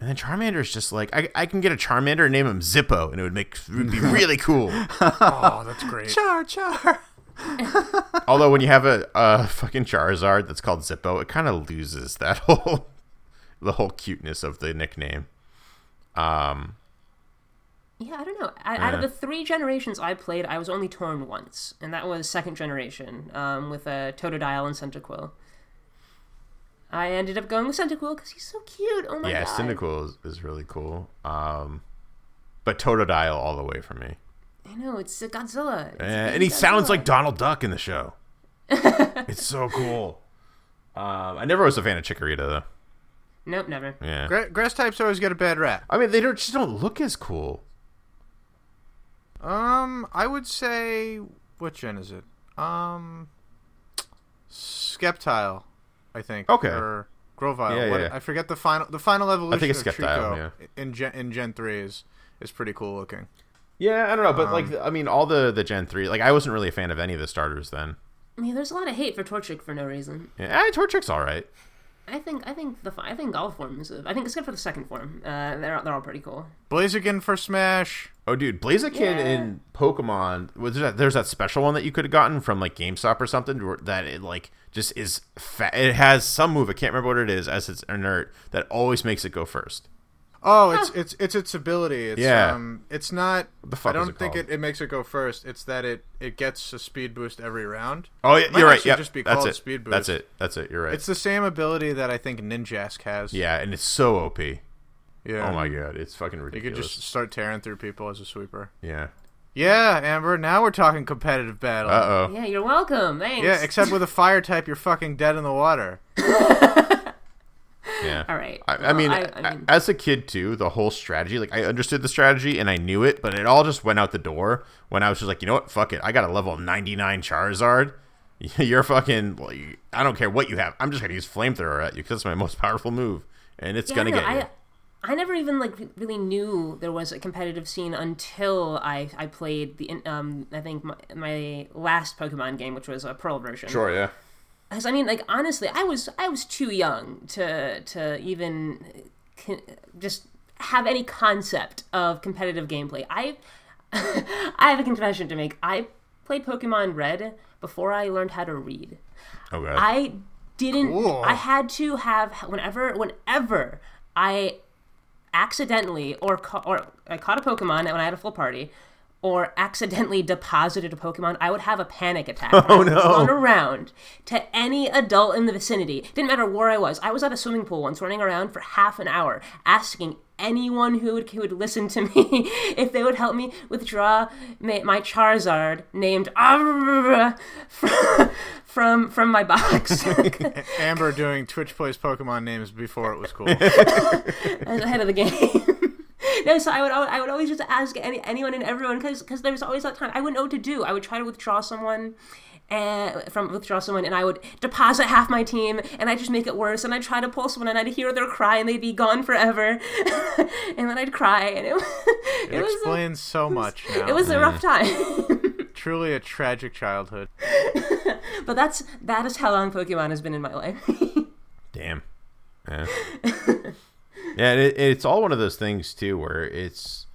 And then Charmander is just like, I, I can get a Charmander and name him Zippo, and it would make it would be (laughs) really cool. Oh, that's great. Char, char. (laughs) Although when you have a, a fucking Charizard that's called Zippo, it kind of loses that (laughs) whole the whole cuteness of the nickname. Um, Yeah, I don't know. I, Out of the three generations I played, I was only torn once, and that was second generation um, with a Totodile and Cyndaquil. I ended up going with Cyndaquil because he's so cute. Oh my god. yeah, god. Cyndaquil is, is really cool. Um, but Totodile all the way for me. I know it's a Godzilla. It's a Eh, and baby he sounds like Donald Duck in the show. (laughs) it's so cool. Um, I never was a fan of Chikorita though. Nope, never. Yeah, Gra- grass types always get a bad rap. I mean they don't just don't look as cool. Um, I would say what gen is it? Um, Sceptile, I think. Okay. Or Grovyle. Yeah, What- yeah. I forget the final the final evolution I think it's of Sceptile, Treecko in Gen in Gen three is is pretty cool looking. Yeah, I don't know, but Um, like I mean, all the the Gen three, like I wasn't really a fan of any of the starters then. I mean, there's a lot of hate for Torchic for no reason. Yeah, Torchic's all right. I think I think the I think all forms. Of, I think except for the second form, uh, they're they're all pretty cool. Blaziken for Smash. Oh, dude, Blaziken Yeah. in Pokemon was that there's that special one that you could have gotten from like GameStop or something that it like just is fat. It has some move I can't remember what it is as it's inert that always makes it go first. Oh, it's it's it's its ability. It's, Yeah. Um, it's not. the fuck I don't it think called? it, it makes it go first. It's that it it gets a speed boost every round. Oh, yeah, Might you're right. Yeah, just be that's called it. Speed That's it. That's it. You're right. It's the same ability that I think Ninjask has. yeah, and it's so OP. Yeah. Oh my god, it's fucking ridiculous. You could just start tearing through people as a sweeper. yeah. Yeah, Amber. Now we're talking competitive battle. Uh oh. Yeah, you're welcome. Thanks. Yeah, except with a fire type, you're fucking dead in the water. (laughs) Yeah. all right. I, I mean, I, I mean, as a kid too, the whole strategy, like I understood the strategy and I knew it, but it all just went out the door when I was just like, you know what, fuck it, I got a level 99 Charizard. (laughs) You're fucking, I don't care what you have. I'm just gonna use flamethrower at you because it's my most (laughs) powerful move, and it's yeah, gonna know, get you. I, I never even like really knew there was a competitive scene until I I played the um I think my, my last Pokemon game, which was a Pearl version. Sure, yeah. Because I mean, like honestly, I was I was too young to to even uh, con- just have any concept of competitive gameplay. I (laughs) I have a confession to make. I played Pokemon Red before I learned how to read. Oh god. I didn't. Cool. I had to have whenever whenever I accidentally or ca- or I caught a Pokemon when I had a full party. Or accidentally deposited a Pokemon, I would have a panic attack. (laughs) Oh no. Run around to any adult in the vicinity. Didn't matter where I was. I was at a swimming pool once, running around for half an hour, asking anyone who would, who would listen to me (laughs) if they would help me withdraw my, my Charizard named from (laughs) from, from my box. Oh Amber doing Twitch plays Pokemon names before it was cool. Ahead of the game. No, so I would I would always just ask any, anyone and everyone because because there was always that time I wouldn't know what to do. I would try to withdraw someone. And from withdraw someone, and I would deposit half my team, and I'd just make it worse. And I'd try to pull someone, and I'd hear their cry, and they'd be gone forever. (laughs) and then I'd cry, and it, it, It was a, explains so much now. it was a rough time. (laughs) truly a tragic childhood. (laughs) but that's that is how long Pokemon has been in my life. Damn. Yeah. Yeah, and it, it's all one of those things too, where it's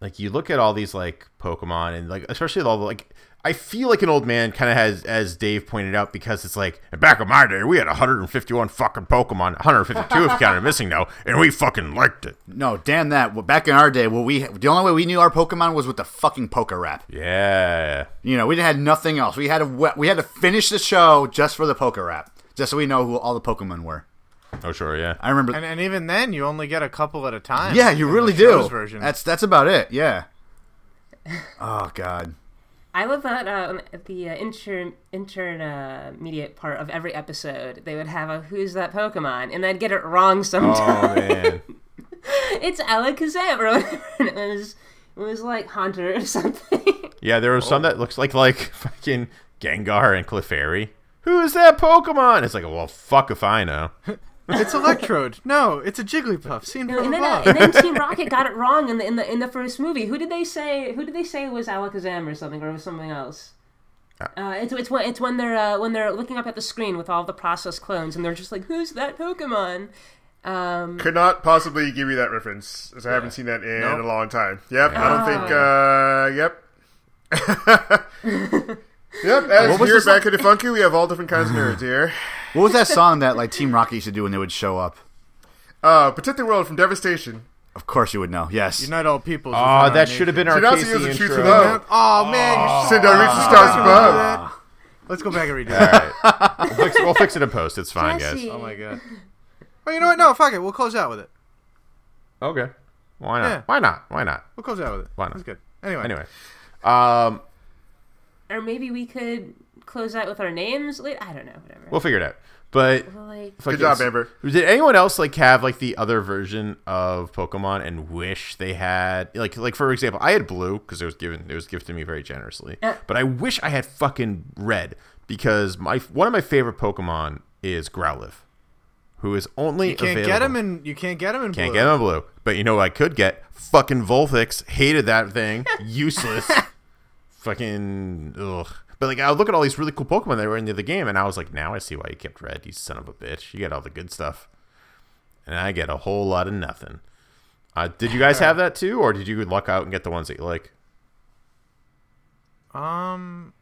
like you look at all these like Pokemon and like especially all the like. I feel like an old man, kind of has, as Dave pointed out, because it's like back in my day we had 151 fucking Pokemon, 152 if you counted MissingNo, and we fucking liked it. No, damn that. Well, Back in our day, well, we the only way we knew our Pokemon was with the fucking PokeRap. Yeah. You know, we had nothing else. We had to we had to finish the show just for the PokeRap, just so we know who all the Pokemon were. Oh sure, yeah. I remember. And, and even then, you only get a couple at a time. yeah, you really do. Version. That's that's about it. Yeah. Oh God. I love that um, the uh, inter intermediate part of every episode, they would have a "Who's that Pokemon?" and they'd get it wrong Oh sometimes. man. (laughs) it's Alakazam or whatever. (laughs) It was it was like Haunter or something. (laughs) Yeah, there was some that looks like like fucking Gengar and Clefairy. Who is that Pokemon? It's like, well, fuck if I know. It's Electrode. No, it's a Jigglypuff. Seen from and then uh, above. and then Team (laughs) Rocket got it wrong in the in the in the first movie. Who did they say? Who did they say was Alakazam or something, or was something else? Uh, it's it's when it's when they're uh, when they're looking up at the screen with all the processed clones, and they're just like, "Who's that Pokemon?" Um, Could not possibly give you that reference, as I haven't seen that in Nope. a long time. Yep, I don't think. Uh, yep. (laughs) (laughs) yep. As What was here back at the Funky, we have all different kinds of nerds here. (sighs) What was that song that like Team Rocket used to do when they would show up? Uh, protect the world from devastation. Of course you would know. Yes. Unite all peoples. Oh, within our that should have been our See, now Casey see, it was a truth intro. Oh man, you're Send our reach the stars above. Let's go back and redo All that. right, we'll fix, we'll fix it in post. It's fine, guys. (laughs) Oh my god. Oh, you know what? No, fuck it. We'll close out with it. Okay. Why not? Yeah. Why not? Why not? We'll close out with it. Why not? That's good. Anyway. Anyway, um, or maybe we could close out with our names. later. I don't know. Whatever. we'll figure it out. But Well, like, fucking- job, Amber. Did anyone else like have like the other version of Pokemon and wish they had like like for example, I had blue because it was given it was gifted to me very generously. Yeah. But I wish I had fucking red because my one of my favorite Pokemon is Growlithe, who is only You can't available. get him in. You can't get him in. Can't blue. get him in blue. But you know what I could get? Fucking Vulpix. Hated that thing. (laughs) Useless. Fucking ugh. But like I look at all these really cool Pokemon that were in the other game, and I was like, now I see why you kept red, you son of a bitch. You get all the good stuff, and I get a whole lot of nothing. Uh, did you guys have that too, or did you luck out and get the ones that you like? Um,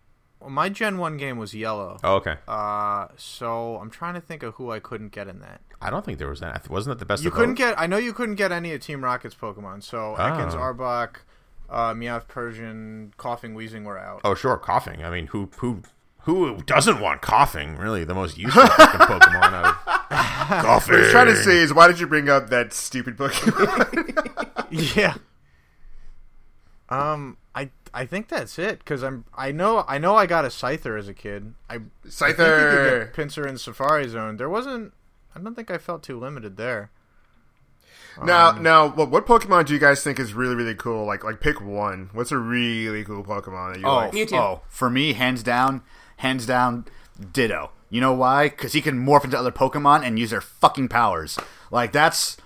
well, my Gen One game was yellow. Oh, okay. Uh, so I'm trying to think of who I couldn't get in that. I don't think there was that. Wasn't that the best? You couldn't both? get. I know you couldn't get any of Team Rocket's Pokemon. So Ekans, Oh. Arbok, uh, Meowth, Persian, Koffing, Weezing were out. Oh, sure, Koffing. I mean, who who who doesn't want Koffing? Really, the most useful fucking (laughs) Pokemon out of Koffing. What he's trying to say is, why did you bring up that stupid Pokemon? (laughs) yeah. Um, I I think that's it because I'm I know I know I got a Scyther as a kid. I I think you could Scyther. get Pinsir in Safari Zone. There wasn't. I don't think I felt too limited there. Now, Um, now, what, what Pokemon do you guys think is really, really cool? Like, like pick one. What's a really cool Pokemon that you Oh, like? Mewtwo. oh, for me, hands down, hands down, Ditto. You know why? Because he can morph into other Pokemon and use their fucking powers. Like that's.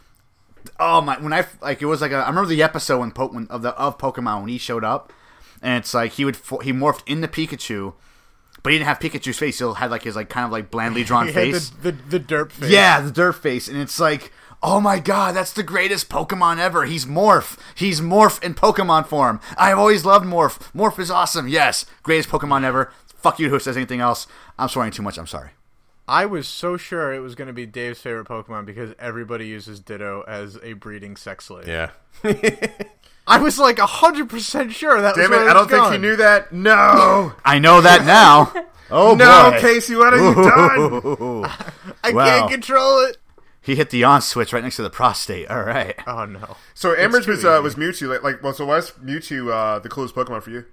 Oh my! When I like, it was like a, I remember the episode when, po- when of the of Pokemon when he showed up, and it's like he would fo- he morphed into Pikachu, but he didn't have Pikachu's face. He had like his like kind of like blandly (laughs) drawn He had face. the, the the derp face. Yeah, the dirt face, and it's like, oh my god, that's the greatest Pokemon ever. He's Morph. He's Morph in Pokemon form. I've always loved Morph. Morph is awesome. Yes, greatest Pokemon ever. Fuck you, who says anything else? I'm swearing too much. I'm sorry. I was so sure it was going to be Dave's favorite Pokemon because everybody uses Ditto as a breeding sex slave. Yeah. (laughs) I was like hundred percent sure that. Damn was it! where I it was don't think he knew that. No, (laughs) I know that now. (laughs) Oh no, boy. Casey, what have you done? I Wow. can't control it. He hit the on switch right next to the prostate. All right. (laughs) Oh no. So Ambridge was uh, easy. was Mewtwo. Like, like, well, so why is Mewtwo uh, the coolest Pokemon for you?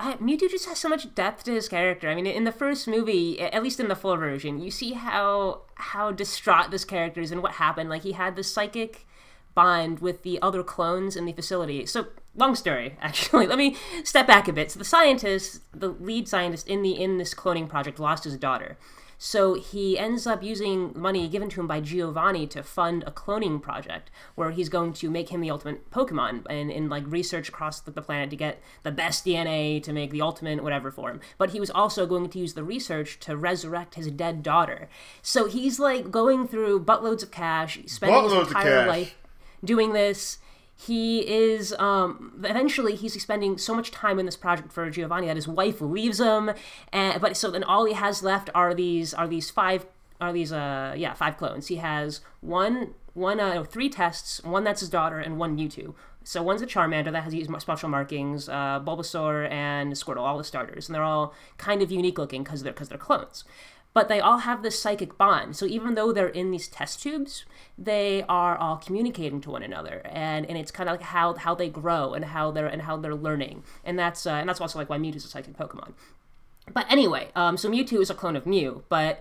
Uh, Mewtwo just has so much depth to his character. I mean, in the first movie, at least in the full version, you see how how distraught this character is and what happened. Like he had this psychic bond with the other clones in the facility. So, long story, (laughs) actually. Let me step back a bit. So, the scientist, the lead scientist in the in this cloning project, lost his daughter. So he ends up using money given to him by Giovanni to fund a cloning project where he's going to make him the ultimate Pokemon and, and like research across the, the planet to get the best DNA to make the ultimate whatever for him. But he was also going to use the research to resurrect his dead daughter. So he's like going through buttloads of cash, spending Buttloads his entire life doing this. He is um, eventually he's spending so much time in this project for Giovanni that his wife leaves him, and but so then all he has left are these are these five are these uh yeah five clones. He has one one uh three tests, one that's his daughter, and one Mewtwo. So one's a Charmander that has these special markings, uh, Bulbasaur and Squirtle, all the starters, and they're all kind of unique looking because they're because they're clones but they all have this psychic bond. So even though they're in these test tubes, they are all communicating to one another, and, and it's kind of like how how they grow and how they're and how they're learning, and that's uh, and that's also like why Mewtwo's a psychic Pokemon. But anyway, um, so Mewtwo is a clone of Mew, but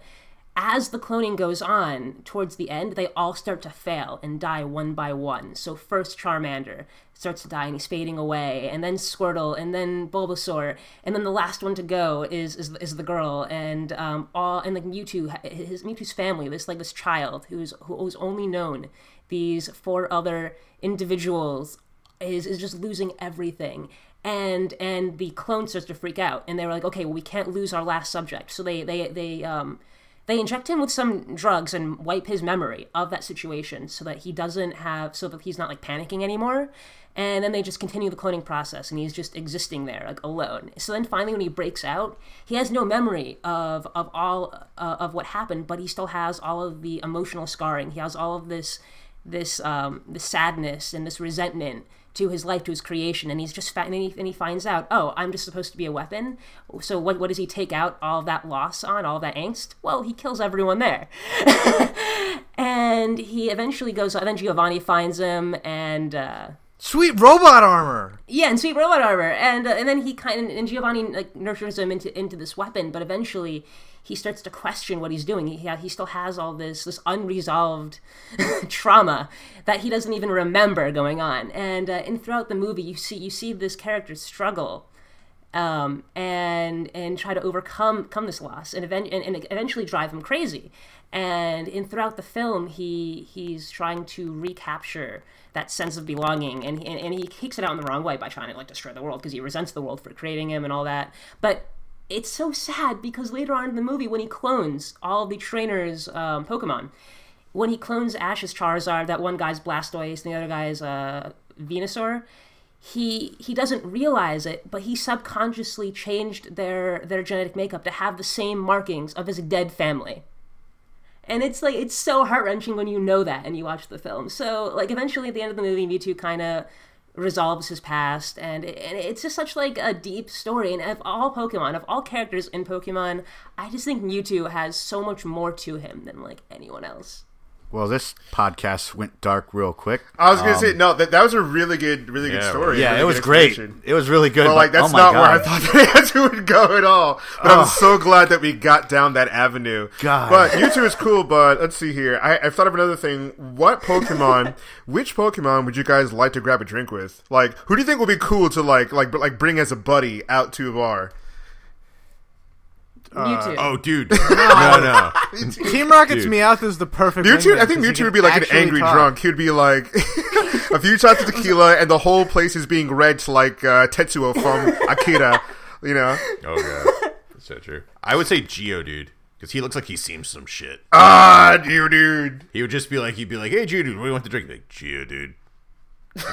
as the cloning goes on towards the end, they all start to fail and die one by one. So first Charmander starts to die and he's fading away, and then Squirtle, and then Bulbasaur, and then the last one to go is is, is the girl, and um, all and like Mewtwo, his Mewtwo's family, this like this child who's who's only known these four other individuals is is just losing everything and and the clone starts to freak out and they were like okay well we can't lose our last subject so they they they um they inject him with some drugs and wipe his memory of that situation so that he doesn't have so that he's not like panicking anymore. And then they just continue the cloning process and he's just existing there like alone. So then finally when he breaks out he has no memory of of all uh, of what happened but he still has all of the emotional scarring. He has all of this this um, this sadness and this resentment to his life, to his creation, and he's just and, he, and he finds out, oh, I'm just supposed to be a weapon. So what what does he take out all that loss on, all that angst? Well, he kills everyone there, (laughs) and he eventually goes. And then Giovanni finds him, and uh, Sweet robot armor. yeah, and sweet robot armor, and uh, and then he kind of and Giovanni like nurtures him into into this weapon, but eventually he starts to question what he's doing. He he still has all this this unresolved (laughs) trauma that he doesn't even remember going on, and uh, and throughout the movie you see you see this character struggle um, and and try to overcome come this loss and, event- and, and eventually drive him crazy. And in throughout the film, he he's trying to recapture that sense of belonging, and and, and he kicks it out in the wrong way by trying to like destroy the world because he resents the world for creating him and all that. But it's so sad because later on in the movie, when he clones all the trainers' um, Pokemon, when he clones Ash's Charizard, that one guy's Blastoise, and the other guy's uh, Venusaur, he he doesn't realize it, but he subconsciously changed their their genetic makeup to have the same markings of his dead family. And it's like it's so heart wrenching when you know that and you watch the film. So like eventually at the end of the movie, Mewtwo kind of resolves his past, and, and it's just such like a deep story. And of all Pokemon, of all characters in Pokemon, I just think Mewtwo has so much more to him than like anyone else. Well, this podcast went dark real quick. I was gonna say um, no. That, that was a really good, really good story. Yeah, really it was great. It was really good. But like that's oh my not where I thought (laughs) the answer would go at all. But I'm so glad that we got down that avenue. God. But Mewtwo is cool. But let's see here. I, I've thought of another thing. What Pokemon? (laughs) which Pokemon would you guys like to grab a drink with? Like, who do you think would be cool to like, like, like bring as a buddy out to a bar? Mewtwo. Oh, dude. (laughs) no, no. (laughs) (laughs) Team Rocket's Dude. Meowth is the perfect. Mewtwo, wingman I think 'cause he Mewtwo can would be like an actually angry talk. drunk. He would be like a few shots of tequila, and the whole place is being red like uh, Tetsuo from Akira. You know? Oh, God. That's so true. I would say Geodude, because he looks like he seems some shit. Ah, you dude. He would just be like, he'd be like, hey, Geodude, what do you want to drink? He'd be like, Geodude.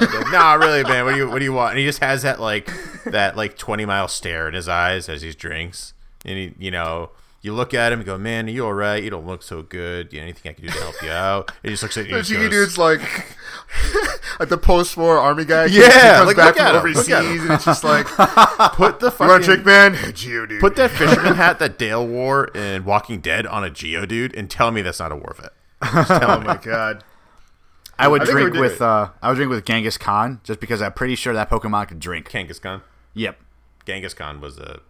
He'd be like, nah, really, man. What do you What do you want? And he just has that like that like twenty mile stare in his eyes as he drinks, and he, you know, you look at him and go, man, are you all right? You don't look so good. You know, anything I can do to help you out? And he just looks at you. The And goes, dude's like, (laughs) like the post-war army guy. Yeah, he comes like, back look from at him, overseas, look at him. and it's just like, (laughs) put the you want a fucking trick, man? (laughs) Geodude. put that fisherman hat that Dale wore in Walking Dead on a Geodude, and tell me that's not a war vet. Oh my god. I would I think I drink with uh, I would drink with Genghis Khan just because I'm pretty sure that Pokemon could drink. Genghis Khan. Yep. Genghis Khan was a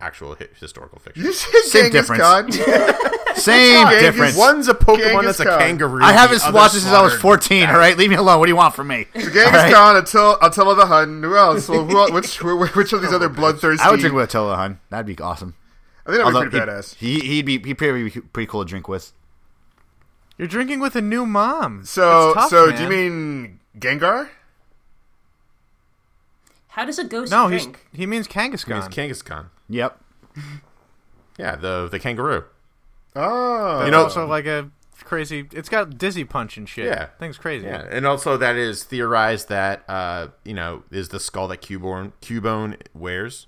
actual hi- historical fiction. You said Same Genghis difference. Khan? (laughs) Same Genghis- difference. One's a Pokemon Genghis that's a Khan. kangaroo. I haven't other's watched this since I was slaughtered. 14. All right, leave me alone. What do you want from me? Genghis All right? Khan, Attila, Attila the Hun. Who else? Well, who else? Which, which of these oh, other bloodthirsty? I would drink with Attila Hun. That'd be awesome. I think that would be pretty he'd, badass. he, he'd be he'd probably be pretty cool to drink with. You're drinking with a new mom. So, It's tough, so man. do you mean Gengar? How does a ghost No, he's drink? he means Kangaskhan. It's Kangaskhan. Yep. Yeah, the the kangaroo. Oh, You know- also like a crazy. It's got dizzy punch and shit. Yeah. thing's crazy. Yeah, and also that is theorized that uh, you know is the skull that Cubone Cubone wears.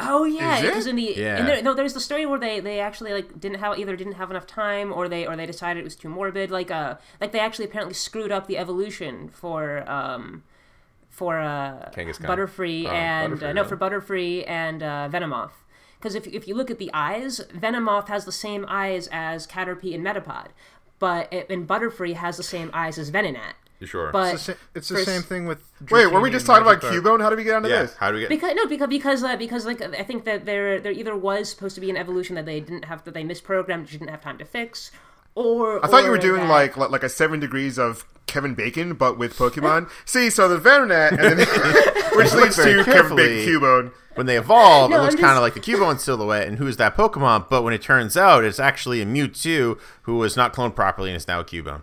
Oh yeah, because in the Yeah. and there, no, there's the story where they they actually like didn't have either didn't have enough time or they or they decided it was too morbid. Like uh like they actually apparently screwed up the evolution for um for uh Kangaskhan. Butterfree Oh, and uh, no yeah. for Butterfree and uh, Venomoth. Because if if you look at the eyes, Venomoth has the same eyes as Caterpie and Metapod, but it, and Butterfree has the same eyes as Venonat. You sure? But It's the, sa- it's the for same thing with. wait, were we just and talking about Magikarp. Cubone? How did we get onto yeah. this? How do we get? Because no, because because uh, because like I think that there there either was supposed to be an evolution that they didn't have that they misprogrammed, didn't have time to fix, or I thought you were doing that- like like like a seven degrees of Kevin Bacon, but with Pokemon. (laughs) See, so the Venonat, and then (laughs) which leads to Kevin. Bacon Cubone. when they evolve, No, it looks I'm kind of like the Cubone silhouette, and who's that Pokemon? But when it turns out it's actually a Mewtwo who was not cloned properly and is now a Cubone.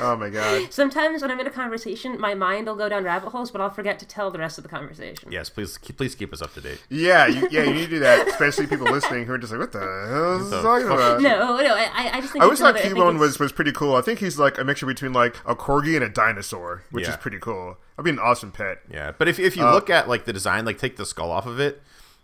Oh my god. (laughs) Sometimes when I'm in a conversation, my mind will go down rabbit holes, but I'll forget to tell the rest of the conversation. Yes, please, keep, please keep us up to date. Yeah, you, (laughs) yeah, you need to do that, especially people listening who are just like, "What the hell is he talking about?" No, no, I, I just think I it's always thought another- Cubone was, was pretty cool. I think he's like a mixture between like a corgi and a dinosaur, which is pretty cool. That'd be an awesome pet. Yeah, but if if you Uh, look at like the design, like take the skull off of it,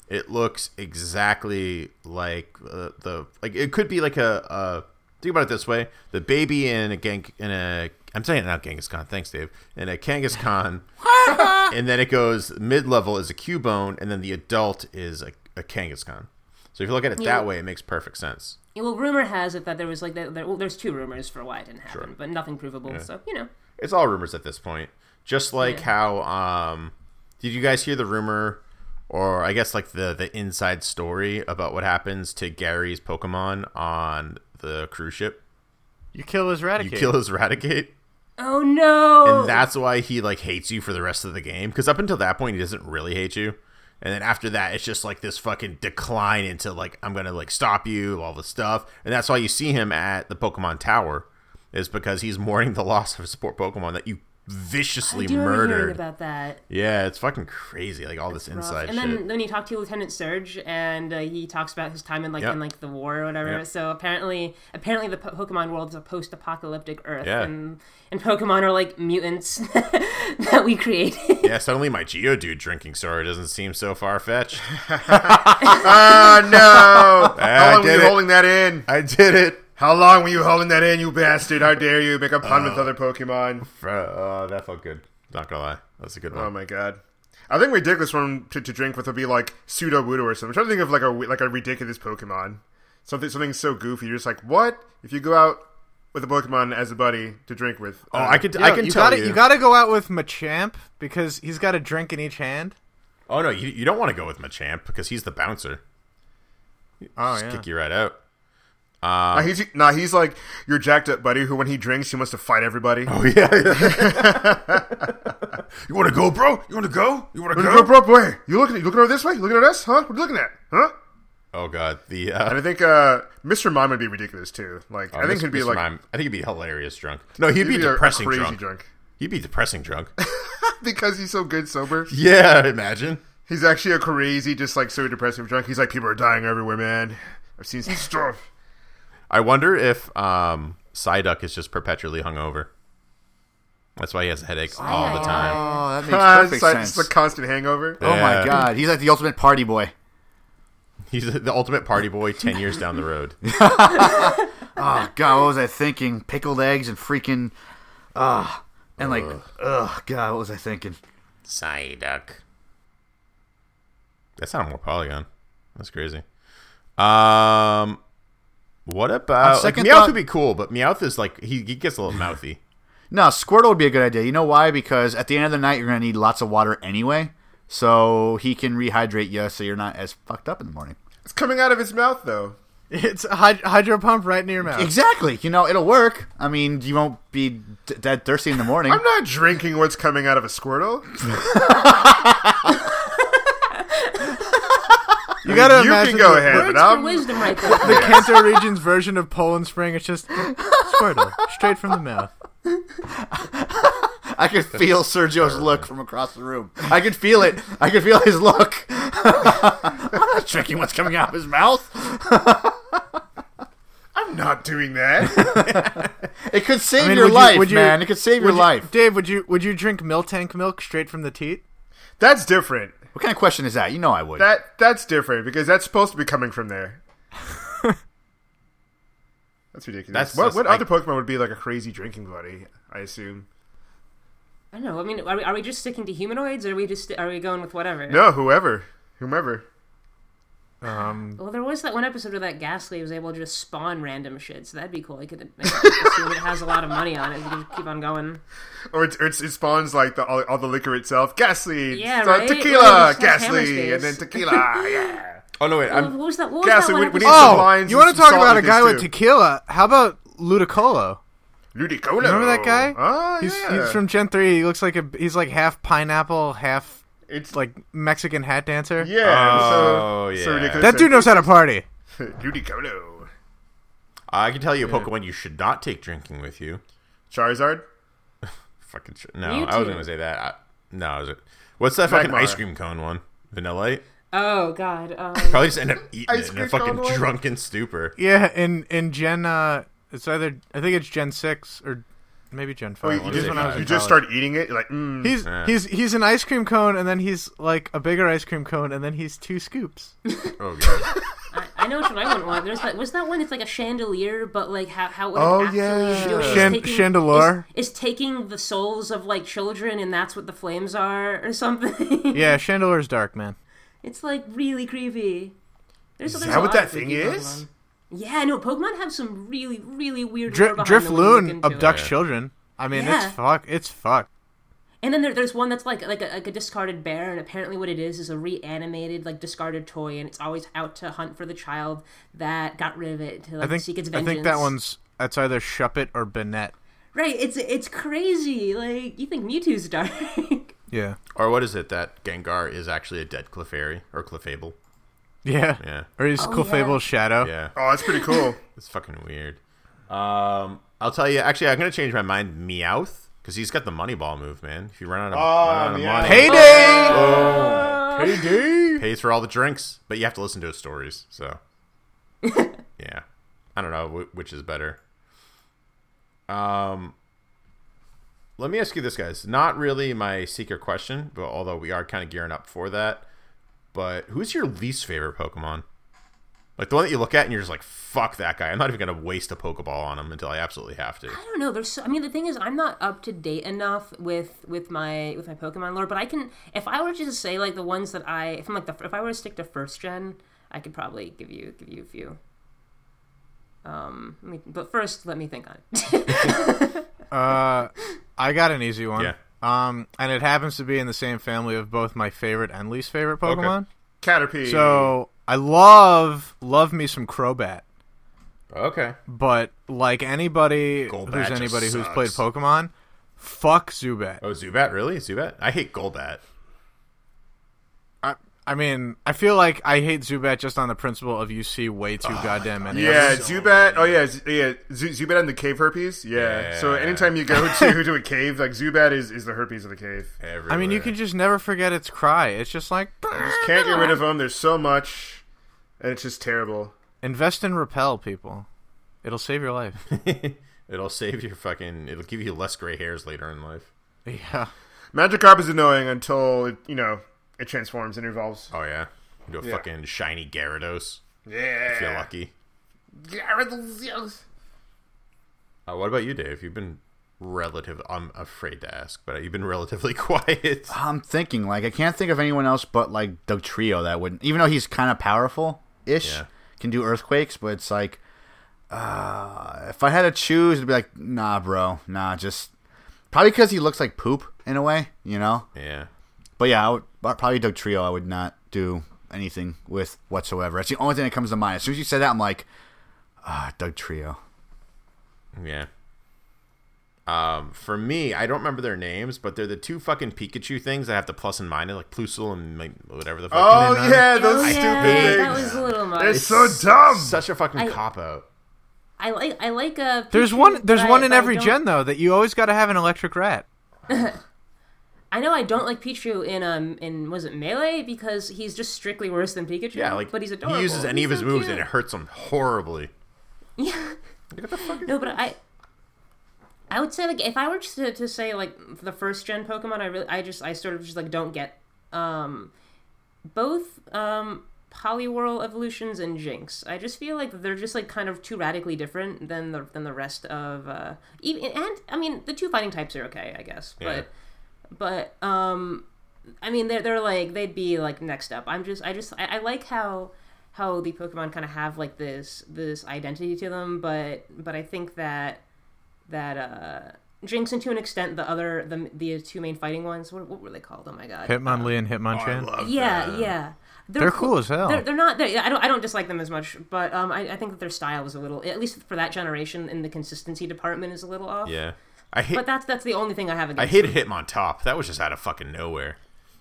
it looks exactly like uh, the like it could be like a, a think about it this way: the baby in a gang in a I'm saying it not Genghis Khan, thanks Dave, in a Kangaskhan, (laughs) and then it goes mid level is a Cubone, and then the adult is a, a Kangaskhan. So if you look at it Yeah. that way, it makes perfect sense. Yeah, well, rumor has it that there was like there, well, there's two rumors for why it didn't happen, Sure. but nothing provable. So you know, It's all rumors at this point. Just like Yeah. how um did you guys hear the rumor or I guess like the the inside story about what happens to Gary's Pokemon on the cruise ship? You kill his Raticate. You kill his Raticate oh no, and that's why he like hates you for the rest of the game because up until that point he doesn't really hate you. And then after that, it's just like this fucking decline into like I'm gonna like stop you, all the stuff, and that's why you see him at the Pokemon Tower, is because he's mourning the loss of a support Pokemon that you viciously I do remember murdered. about that. Yeah, it's fucking crazy, like all this Rough. inside and shit. then then you talk to Lieutenant Surge, and uh, he talks about his time in like Yep. in like the war or whatever. Yep. So apparently, apparently the po- Pokemon world is a post-apocalyptic Earth, Yeah. and and Pokemon are like mutants (laughs) that we created. yeah, suddenly my Geodude drinking story doesn't seem so far fetched. (laughs) Ah, no! (laughs) I How long were did you it. holding that in? I did it. How long were you holding that in, you bastard? How dare you make a pun with other Pokemon? Oh, that felt good. Not gonna lie, that's a good one. Oh my god. I think ridiculous one to, to drink with would be like Sudowoodo or something. I'm trying to think of like a like a ridiculous Pokemon. Something something so goofy. You're just like, what? If you go out with a Pokemon as a buddy to drink with. oh, uh, I could, Yo, I can you tell gotta, you. You gotta go out with Machamp because he's got a drink in each hand. Oh no, you, you don't want to go with Machamp because he's the bouncer. Oh Just yeah. kick you right out. Nah, he's nah, he's like your jacked up buddy who, when he drinks, he wants to fight everybody. Oh yeah. (laughs) you want to go, bro? You want to go? You want to Bro, go? bro, boy, you looking? You looking over this way? You looking at us? Huh? What are you looking at? Huh? Oh god, the And uh, I think uh, Mr. Mime would be ridiculous too. Like I think he'd be Mr. like Mime- I think he'd be hilarious drunk. No, he'd, he'd be, be a- a depressing crazy drunk. drunk. He'd be depressing drunk. (laughs) (laughs) because he's so good sober. yeah, imagine. He's actually a crazy, just like so depressive drunk. He's like, people are dying everywhere, man. I've seen some stuff. I wonder if um, Psyduck is just perpetually hungover. That's why he has a headache all the time. Oh, that makes perfect sense. it's a constant hangover. Oh my god, he's like the ultimate party boy. (laughs) He's the ultimate party boy ten years down the road. Oh (laughs) god, what was I thinking? Pickled eggs and freaking, ah, and like, ugh, god, what was I thinking? Psyduck. That sounded more Polygon. That's crazy. Um, what about like, second Meowth thought- would be cool, but Meowth is like he, he gets a little mouthy. (laughs) No, Squirtle would be a good idea. You know why? Because at the end of the night, you're gonna need lots of water anyway, so he can rehydrate you, so you're not as fucked up in the morning. It's coming out of his mouth, though. (laughs) It's a hyd- hydro pump right near your mouth. Exactly. You know, it'll work. I mean, you won't be d- dead thirsty in the morning. I'm not drinking what's coming out of a Squirtle. (laughs) You gotta you imagine can go the, ahead, Words but for I'm. wisdom, right (laughs) there. the Kanto region's version of Poland Spring. It's just Squirtle, straight from the mouth. I could feel Sergio's look from across the room. I could feel it. I could feel his look. (laughs) I'm not drinking what's coming out of his mouth. (laughs) I'm not doing that. It could save I mean, your would you- life, would you- man. It could save your Would you- life. Dave, would you would you drink Miltank milk straight from the teat? that's different. What kind of question is that? You know I would. That that's different because that's supposed to be coming from there. (laughs) that's ridiculous. That's what just what like- other Pokemon would be like a crazy drinking buddy? I assume. I don't know. I mean, are we, are we just sticking to humanoids, or are we just are we going with whatever? No, whoever, whomever. Um, Well, there was that one episode where that Gastly was able to just spawn random shit, so that'd be cool. I could assume it has a lot of money on it. We could just keep on going. Or it, it's, it spawns like the all, all the liquor itself. Gastly, Yeah, right? tequila, Well, it just has hammer ghastly, and then tequila. (laughs) Yeah. Oh no, wait, I'm, what was that? What was Gastly, that one we- we need episode? some oh, lines you want to talk about a guy with too. tequila? How about Ludicolo? Ludicolo. Remember that guy? Oh, He's, yeah. he's from Gen three. He looks like a he's like half pineapple, half It's like Mexican hat dancer. yeah. Oh, so, so yeah. ridiculous. That dude knows how to party. (laughs) Ludicolo. I can tell you a Pokemon you should not take drinking with you. Charizard. (laughs) Fucking sh- no, I was Mewtwo. gonna say that. I, no, I was. What's that fucking Magmar. ice cream cone one? Vanilla? Oh God. Um, Probably just end up eating Ice it in a cream fucking cone one? drunken stupor. Yeah, in in Gen uh, it's either I think it's Gen six or maybe Gen Oh, five. you, Just just, when I was you just college. start eating it. Like, mm. He's Yeah. he's he's an ice cream cone, and then he's like a bigger ice cream cone, and then he's two scoops. (laughs) Oh god. I, I know which one I wouldn't want. There's that. Was that one? It's like a chandelier, but like how how what Oh, it actually yeah. do is Chan- taking, chandelier? Is, is taking the souls of like children, and that's what the flames are, or something. (laughs) Yeah, Chandelier's dark, man. It's like really creepy. There's, Is there's that what that thing freaky is? Pokemon. Yeah, no. Pokemon have some really, really weird. lore Dri- behind them when you look Drifloon into it. abducts children. I mean, Yeah. it's fuck. It's fuck. And then there, there's one that's like like a, like a discarded bear, and apparently what it is is a reanimated like discarded toy, and it's always out to hunt for the child that got rid of it to like I think seek its I think that one's that's either Shuppet or Banette. right. It's it's crazy. Like you think Mewtwo's (laughs) dark, Yeah. Or what is it that Gengar is actually a dead Clefairy or Clefable? Yeah. Yeah. Or he's Oh, Clefable's shadow. Yeah. Oh, that's pretty cool. (laughs) It's fucking weird. Um, I'll tell you. Actually, I'm gonna change my mind. Meowth, because he's got the money ball move, man. If you run out of, Oh, run out of Meowth. money, Payday! payday pays for all the drinks, but you have to listen to his stories. So, (laughs) yeah, I don't know which is better. Um, let me ask you this, guys. Not really my secret question, but although we are kind of gearing up for that. But who's your least favorite Pokemon? Like the one that you look at and you're just like, "Fuck that guy." I'm not even gonna waste a Pokeball on him until I absolutely have to. I don't know. There's. So, I mean, the thing is, I'm not up to date enough with with my with my Pokemon lore. But I can, if I were to just say like the ones that I, if I'm like the, if I were to stick to first gen, I could probably give you give you a few. Um, let me, but first, let me think on it. (laughs) Uh, I got an easy one. Yeah. Um, and it happens to be in the same family of both my favorite and least favorite Pokemon. Caterpie. So I love love me some Crobat, Okay. but like anybody Golbat who's anybody who's sucks. played Pokemon, fuck Zubat. Oh, Zubat, really? Zubat? I hate Golbat. I, I mean, I feel like I hate Zubat just on the principle of you see way too oh goddamn many. yeah, them. Zubat. Oh yeah, Z- yeah. Z- Zubat and the cave herpes. Yeah. So anytime you go (laughs) to to a cave, like Zubat is is the herpes of the cave. Everywhere. I mean, you can just never forget its cry. It's just like Just can't get rid of them. There's so much, and it's just terrible. invest in repel, people. It'll save your life. (laughs) It'll save your fucking. It'll give you less gray hairs later in life. yeah. Magikarp is annoying until it, you know it transforms and evolves. Oh yeah, into a Yeah. fucking shiny Gyarados. Yeah. If you're lucky. Gyarados. Uh, what about you, Dave? You've been relative. I'm afraid to ask, but you've been relatively (laughs) quiet. I'm thinking like I can't think of anyone else but like Dugtrio that wouldn't, even though he's kind of powerful ish, Yeah. can do earthquakes. But it's like, uh, if I had to choose, it'd be like, nah, bro, nah, just probably because he looks like poop in a way, you know. Yeah. But yeah, I would probably Dugtrio. I would not do anything with whatsoever. That's the only thing that comes to mind. As soon as you said that, I'm like, ah, Dugtrio. Yeah. Um, for me, I don't remember their names, but they're the two fucking Pikachu things that have the plus and minus, like Plusle and like, whatever the fuck. Oh yeah, those Oh, stupid yeah, things. that was a little much. It's so dumb. Such a fucking I- cop out. I like I like a. There's one. There's one in every gen though that you always got to have an electric rat. (laughs) I know I don't like Pichu in um in was it melee because he's just strictly worse than Pikachu. Yeah, like but he's adorable. he uses any He's of his so moves cute. and it hurts him horribly. Yeah. No, but I. I would say like if I were to, to say like the first gen Pokemon, I really I just I sort of just like don't get um both um Poliwhirl evolutions and Jynx. I just feel like they're just like kind of too radically different than the than the rest of uh even and I mean the two fighting types are okay, I guess. Yeah. But but um I mean they're they're like they'd be like next up. I'm just I just I, I like how how the Pokemon kind of have like this this identity to them, but but I think that that uh Jynx and to an extent the other the the two main fighting ones what, what were they called? Oh my god. Hitmonlee and Hitmonchan. Yeah, yeah. They're cool as hell. They're, they're not. They're, I don't. I don't dislike them as much, but um, I, I think that their style is a little, at least for that generation, in the consistency department, is a little off. Yeah. I hate But that's that's the only thing I have against. I against. hated Hitmontop. That was just out of fucking nowhere.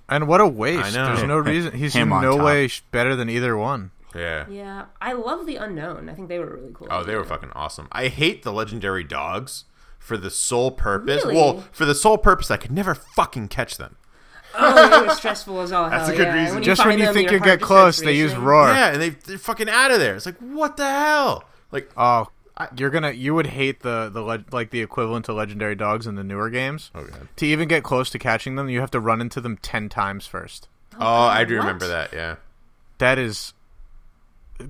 and what a waste. I know. There's no (laughs) reason. He's in Him on no top. way sh- better than either one. Yeah. Yeah, I love the unknown. I think they were really cool. Oh, they were fucking awesome. I hate the legendary dogs for the sole purpose. Really? Well, for the sole purpose I could never fucking catch them. Oh, they were (laughs) stressful as all hell. That's a good yeah. reason. When Just find when you them, think your you heart get just close, they use racing. roar. Yeah, and they they're fucking out of there. It's like what the hell? Like Oh, you're gonna you would hate the the leg like the equivalent to legendary dogs in the newer games. oh god. To even get close to catching them, you have to run into them ten times first. Oh, I do what? remember that. Yeah. That is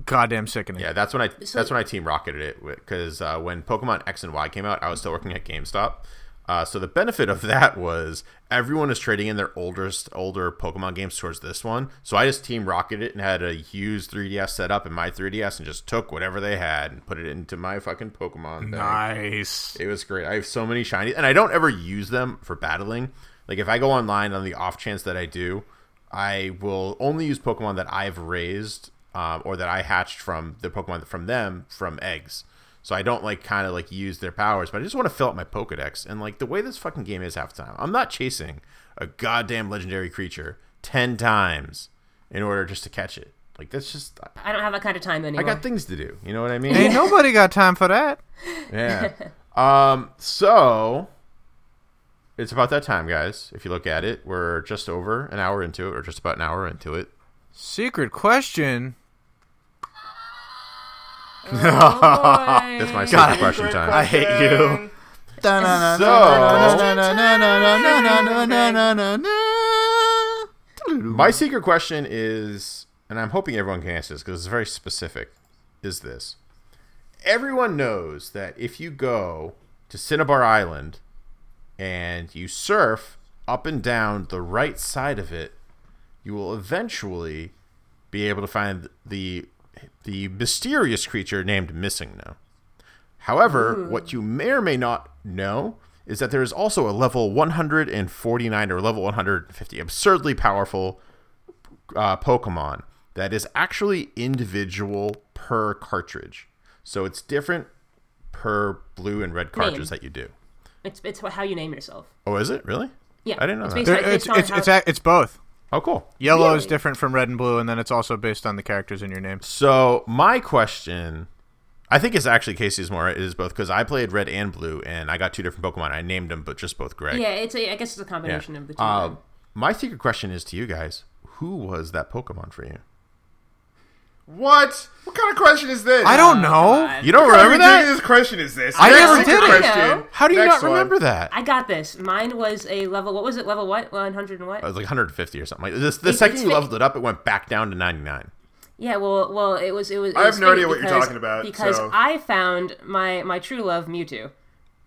goddamn sickening. Yeah, that's when I So- that's when I team rocketed it because uh, when Pokemon X and Y came out, I was still working at GameStop. Uh, so the benefit of that was everyone is trading in their oldest older Pokemon games towards this one. So I just team rocketed it and had a used 3DS set up in my 3DS and just took whatever they had and put it into my fucking Pokemon. bag. Nice. It was great. I have so many shinies, and I don't ever use them for battling. Like if I go online on the off chance that I do, I will only use Pokemon that I've raised um, or that I hatched from the Pokemon from them from eggs. So I don't like kind of like use their powers, but I just want to fill up my Pokedex. And like the way this fucking game is half the time, I'm not chasing a goddamn legendary creature ten times in order just to catch it. Like that's just I don't have that kind of time anymore. I anymore. got things to do. You know what I mean? Ain't nobody got time for that. (laughs) Yeah. um. So it's about that time, guys. If you look at it, we're just over an hour into it, or just about an hour into it. Secret question. That's my (laughs) secret question time. I hate you. So, My secret question is, and I'm hoping everyone can answer this because it's very specific, is this. Everyone knows that if you go to Cinnabar Island and you surf up and down the right side of it, you will eventually be able to find the the mysterious creature named MissingNo. However, what you may or may not know is that there is also a level 149 or level 150 absurdly powerful uh, Pokemon that is actually individual per cartridge. So it's different per blue and red cartridge Name. that you do. It's it's how you name yourself. Oh, is it really? Yeah, I didn't know it's that. based on- There- It's it's it's, it's both. Oh, cool. Yellow is different from red and blue, and then it's also based on the characters in your name. So my question, I think it's actually Casey's more. It is both because I played red and blue, and I got two different Pokemon. I named them, but just both Greg. yeah, it's a. I guess it's a combination of the two. Uh, my secret question is to you guys: Who was that Pokemon for you? What? What kind of question is this? I don't know. God. You don't What kind of remember that? ridiculous question is this? I Next never did it. I know. How do you Next not one. remember that? I got this. Mine was a level. What was it? Level what? One hundred and what? It was like 150 or something. Like this, the It's- second it's you fi- leveled it up, it went back down to 99. Yeah, well, well, it was it was. It I have was no idea fate what you're because- talking about, Because so- I found my my true love Mewtwo.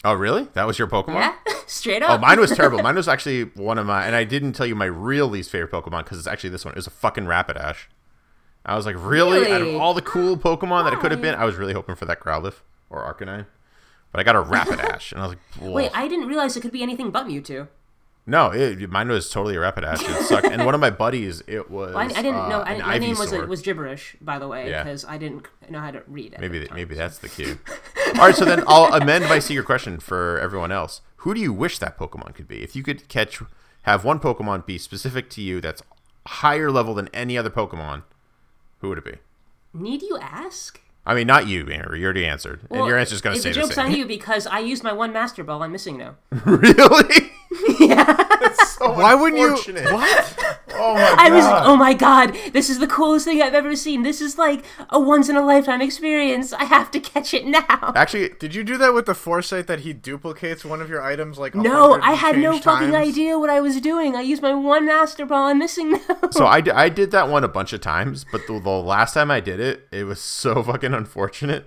Oh, really? That was your Pokemon? Yeah, (laughs) straight oh, up. Oh, mine was terrible. (laughs) Mine was actually one of my, and I didn't tell you my real least favorite Pokemon because it's actually this one. It was a fucking Rapidash. I was like, really? Out of all the cool Pokemon that it could have been, I was really hoping for that Growlithe or Arcanine. But I got a Rapidash, (laughs) and I was like, Whoa. Wait, I didn't realize it could be anything but Mewtwo. no, it, mine was totally a Rapidash. It sucked. and one of my buddies, it was. (laughs) Well, I, I didn't uh, know. I, my name was was gibberish, by the way, Yeah. because I didn't know how to read it. Maybe that, maybe that's the cue. (laughs) All right, so then I'll amend my secret question for everyone else. Who do you wish that Pokemon could be? If you could catch, have one Pokemon be specific to you that's higher level than any other Pokemon, who would it be? Need you ask? I mean, not you, Andrew. You already answered, and Well, your answer's going to the the joke's same. on you because I used my one Master Ball. I'm MissingNo. (laughs) really? (laughs) Why wouldn't you? What? Oh my god. I was, oh my god, this is the coolest thing I've ever seen. This is like a once in a lifetime experience. I have to catch it now. Actually, Did you do that with the foresight that he duplicates one of your items like? No, I had no change fucking idea what I was doing. I used my one Master Ball. I'm MissingNo. so I, d- I did that one a bunch of times, but the, the last time I did it, it was so (laughs) fucking unfortunate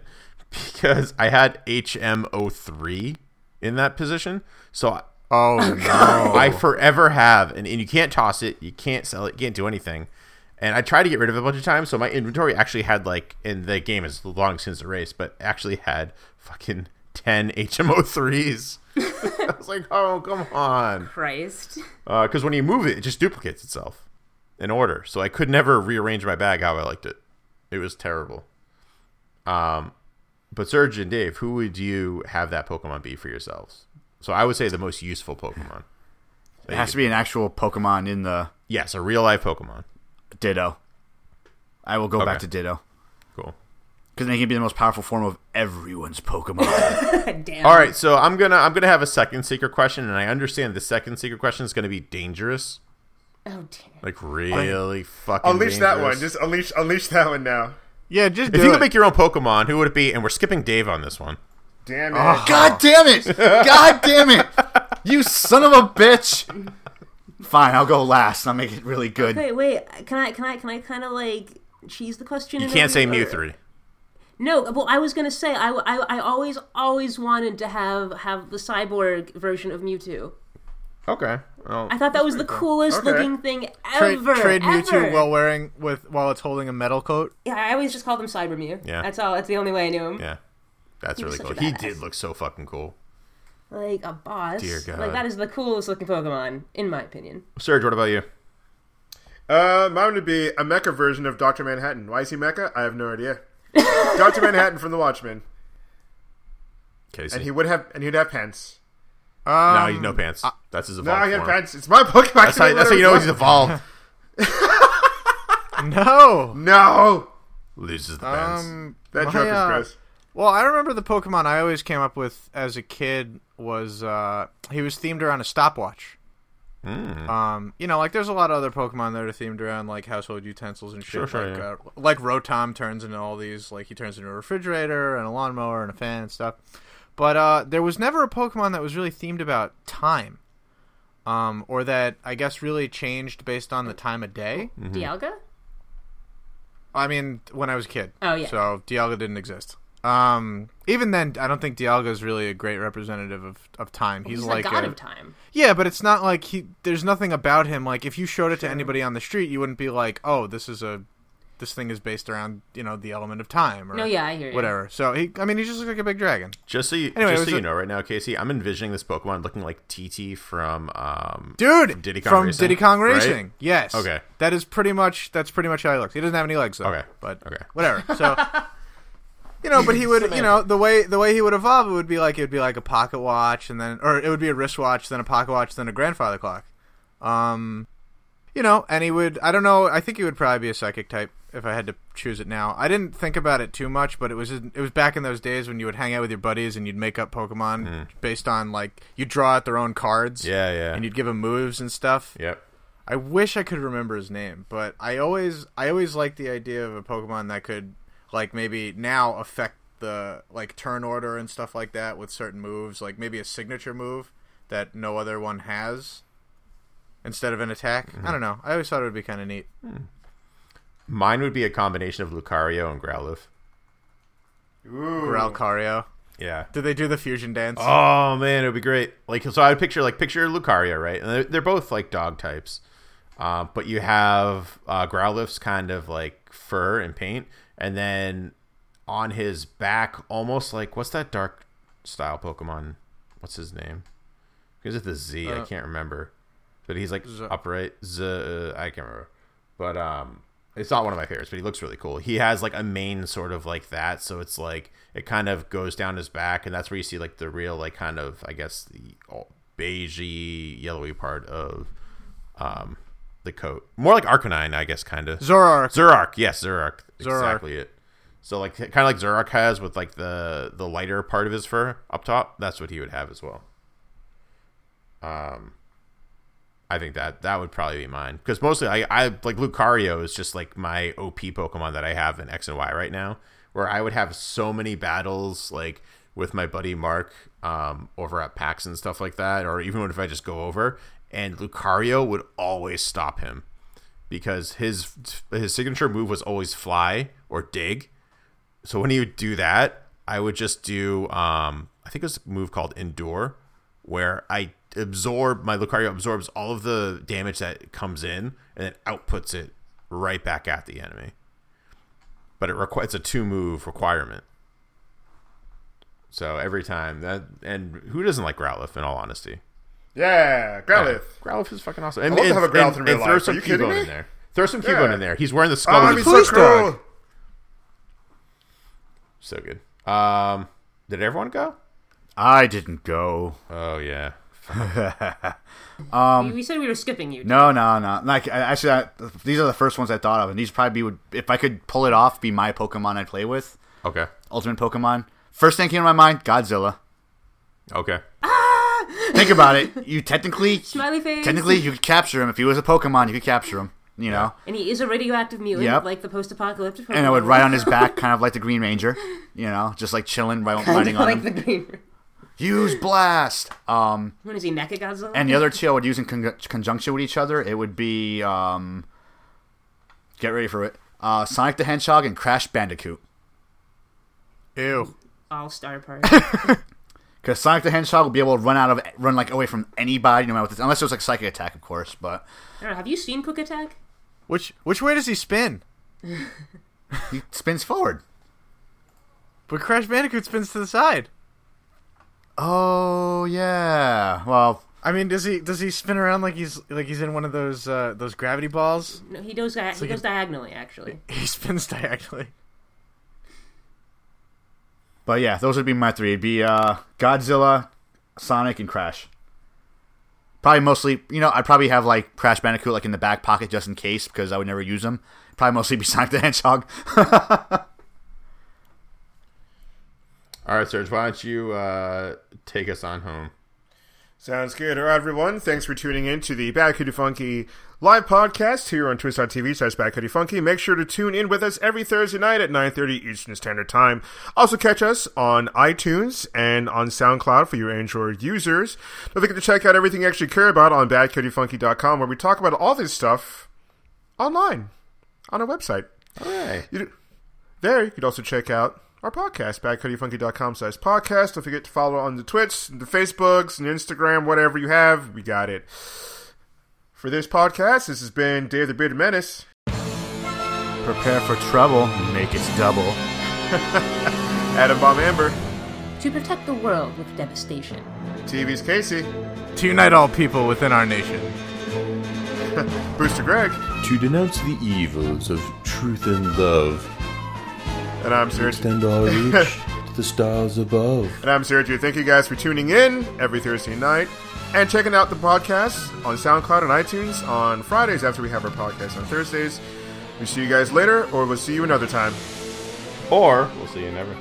because I had HM03 in that position. So I- Oh (laughs) no! I forever have, and, and you can't toss it, you can't sell it, you can't do anything. And I tried to get rid of it a bunch of times, so my inventory actually had like, and the game is long since erased, but actually had fucking 10 HM03s. (laughs) I was like, oh, come on. Christ. Because when you move it, it just duplicates itself in order. So I could never rearrange my bag how I liked it. It was terrible. Um, but Serge and Dave, who would you have that Pokemon be for yourselves? So I would say the most useful Pokemon. It has to be an actual Pokemon in the Yes, a real life Pokemon. Ditto. I will go back to Ditto. Cool. Because then they can be the most powerful form of everyone's Pokemon. (laughs) Damn. All right, so I'm gonna I'm gonna have a second secret question, and I understand the second secret question is gonna be dangerous, Oh dear. like really fucking. Unleash that one. Just unleash unleash that one now. yeah, just if do you it. could make your own Pokemon, who would it be? And we're skipping Dave on this one. Damn it. God damn it! God damn it! You son of a bitch! Fine, I'll go last. I'll make it really good. Wait, wait. Can I? Can I? Can I kind of like cheese the question? You can't say way, Mew three. No, well, I was gonna say I, I, I always always wanted to have have the cyborg version of Mewtwo. Okay. Well, I thought that was the coolest Okay. looking thing trade, ever. trade ever. Mewtwo while wearing with while it's holding a metal coat. Yeah, I always just called him Cyber Mew. Yeah. that's all. That's the only way I knew him. yeah, that's He really cool. He did look so fucking cool. Like a boss. Dear God. Like that is the coolest looking Pokemon in my opinion. Serge, what about you? Uh, mine would be a mecha version of Doctor Manhattan. Why is he mecha? I have no idea. (laughs) Doctor Manhattan from The Watchmen. Casey. and he would have and he'd have pants. Um, no, he's no pants. That's his No, he had form. pants. It's my (laughs) Pokemon. That's how, that's how you know he's evolved. (laughs) No. No, Loses the pants. Um, that my, joke is uh, gross. Well, I remember the Pokemon I always came up with as a kid was uh, he was themed around a stopwatch. Hmm. Um, you know, like there's a lot of other Pokemon that are themed around like household utensils and shit. Sure, sure, like, yeah. uh, like Rotom turns into all these, like he turns into a refrigerator and a lawnmower and a fan and stuff. But uh, there was never a Pokemon that was really themed about time, um, or that I guess really changed based on the time of day. Mm-hmm. Dialga? I mean, when I was a kid. Oh, yeah. So Dialga didn't exist. Um, even then, I don't think Dialga is really a great representative of, of time. He's, He's like the god a- of time. yeah, but it's not like he. There's nothing about him. Like if you showed it to anybody on the street, you wouldn't be like, "Oh, this is a, this thing is based around you know the element of time." Or No, yeah, I hear you. Whatever. So he, I mean, he just looks like a big dragon. Just so you, Anyway, just was so you a- know, right now, Casey, I'm envisioning this Pokemon looking like TT from um, Dude, from Diddy Kong from Racing, Diddy Kong right? Racing. Yes. Okay. That is pretty much that's pretty much how he looks. He doesn't have any legs though. Okay. But Okay. whatever. So (laughs) you know, but he would (laughs) you know, the way the way he would evolve it would be like it would be like a pocket watch and then or it would be a wristwatch, then a pocket watch, then a grandfather clock. Um you know, and he would I don't know, I think he would probably be a psychic type if I had to choose it now. I didn't think about it too much, but it was it was back in those days when you would hang out with your buddies and you'd make up Pokemon based on like you draw out their own cards. Yeah, yeah. And you'd give them moves and stuff. Yep. I wish I could remember his name, but I always I always liked the idea of a Pokemon that could like maybe now affect the like turn order and stuff like that with certain moves, like maybe a signature move that no other one has instead of an attack. Mm-hmm. I don't know. I always thought it would be kind of neat. Mine would be a combination of Lucario and Growlithe. Ooh. Growlcario. Yeah. Did they do the fusion dance? Oh man, it would be great. Like so, I would picture like picture Lucario, right? And they're, they're both like dog types, um, but you have uh, Growlithe's kind of like fur and paint, and then on his back, almost like what's that dark style Pokemon? What's his name? Is it the Z? I Uh, can't remember, but he's like Z- upright. Z, I can't remember, but um, it's not one of my favorites, but he looks really cool. He has like a mane sort of like that, so it's like it kind of goes down his back, and that's where you see like the real like kind of I guess the beigey yellowy part of um the coat, more like Arcanine, I guess, kind of. Zoroark. Zurark, yes, Zoroark. exactly it. So like kind of like Zoroark has with like the the lighter part of his fur up top. That's what he would have as well. Um, I think that that would probably be mine because mostly I I like Lucario is just like my OP Pokemon that I have in X and Y right now, where I would have so many battles like with my buddy Mark um over at PAX and stuff like that, or even if I just go over and Lucario would always stop him because his his signature move was always fly or dig. So when he would do that, I would just do um I think it was a move called endure where I absorb my Lucario absorbs all of the damage that comes in and then outputs it right back at the enemy. But it requires a two move requirement. So every time that and who doesn't like Growlithe in all honesty? Yeah, Growlithe. Yeah, Growlithe is fucking awesome. And, love to have a Growlithe and- in real and throw life. Are some you Cubone in there. Throw some Yeah. In there. He's wearing the ah, Oh, skull. that'd of be his so dog. So good. Um, did everyone go? I didn't go. Oh yeah. (laughs) Um, we, we said we were skipping you. No, no, no. Like actually, I, these are the first ones I thought of, and these probably would, if I could pull it off, be my Pokemon I'd play with. Okay. Ultimate Pokemon. First thing came to my mind, Godzilla. Okay. Ah, Think about it. You technically, (laughs) Smiley face. technically, you could capture him if he was a Pokemon. You could capture him. You know, And he is a radioactive mutant, Yep. like the post-apocalyptic. and I would ride on his back, (laughs) kind of like the Green Ranger. You know, just like chilling, ri- Kind riding of on like him. the green. Use blast. Um, When is he Mechagodzilla? and the other two I would use in con- conjunction with each other. It would be um, get ready for it. Uh, Sonic the Hedgehog and Crash Bandicoot. Ew. all-star party. (laughs) Because Sonic the Hedgehog will be able to run out of run like away from anybody, no matter what, this, unless it was like psychic attack, of course. But know, have you seen Quick Attack? Which which way does he spin? (laughs) he spins forward. But Crash Bandicoot spins to the side. Oh yeah. Well, I mean, does he does he spin around like he's like he's in one of those uh, those gravity balls? No, he goes. Di- he like goes a- diagonally, actually. (laughs) He spins diagonally. But yeah, those would be my three. It'd be uh, Godzilla, Sonic, and Crash. Probably mostly, you know, I'd probably have like Crash Bandicoot like in the back pocket just in case because I would never use them. Probably mostly (laughs) be Sonic the Hedgehog. (laughs) All right, Serge, why don't you uh, take us on home? Sounds good. All right, everyone. Thanks for tuning in to the Bad Cootie Funky live podcast here on twitch.tv slash Bad Cootie Funky. Make sure to tune in with us every Thursday night at 9.30 Eastern Standard Time. Also catch us on iTunes and on SoundCloud for your Android users. Don't forget to check out everything you actually care about on badcootiefunky.com where we talk about all this stuff online on our website. All right. You do, there, you could also check out our podcast, badcootiefunky.com slash podcast. Don't forget to follow on the Twitch, the Facebooks, and Instagram, whatever you have, we got it. For this podcast, this has been Dave the Bearded Menace. Prepare for trouble, make it double. (laughs) Adam Bomb Amber. To protect the world with devastation. TV's Casey. To unite all people within our nation. (laughs) Booster Greg. To denounce the evils of truth and love. And I'm Sergio. Extend our (laughs) reach to the stars above. And I'm Sergio. Thank you guys for tuning in every Thursday night and checking out the podcast on SoundCloud and iTunes on Fridays after we have our podcast on Thursdays. We see you guys later, or we'll see you another time. Or we'll see you never.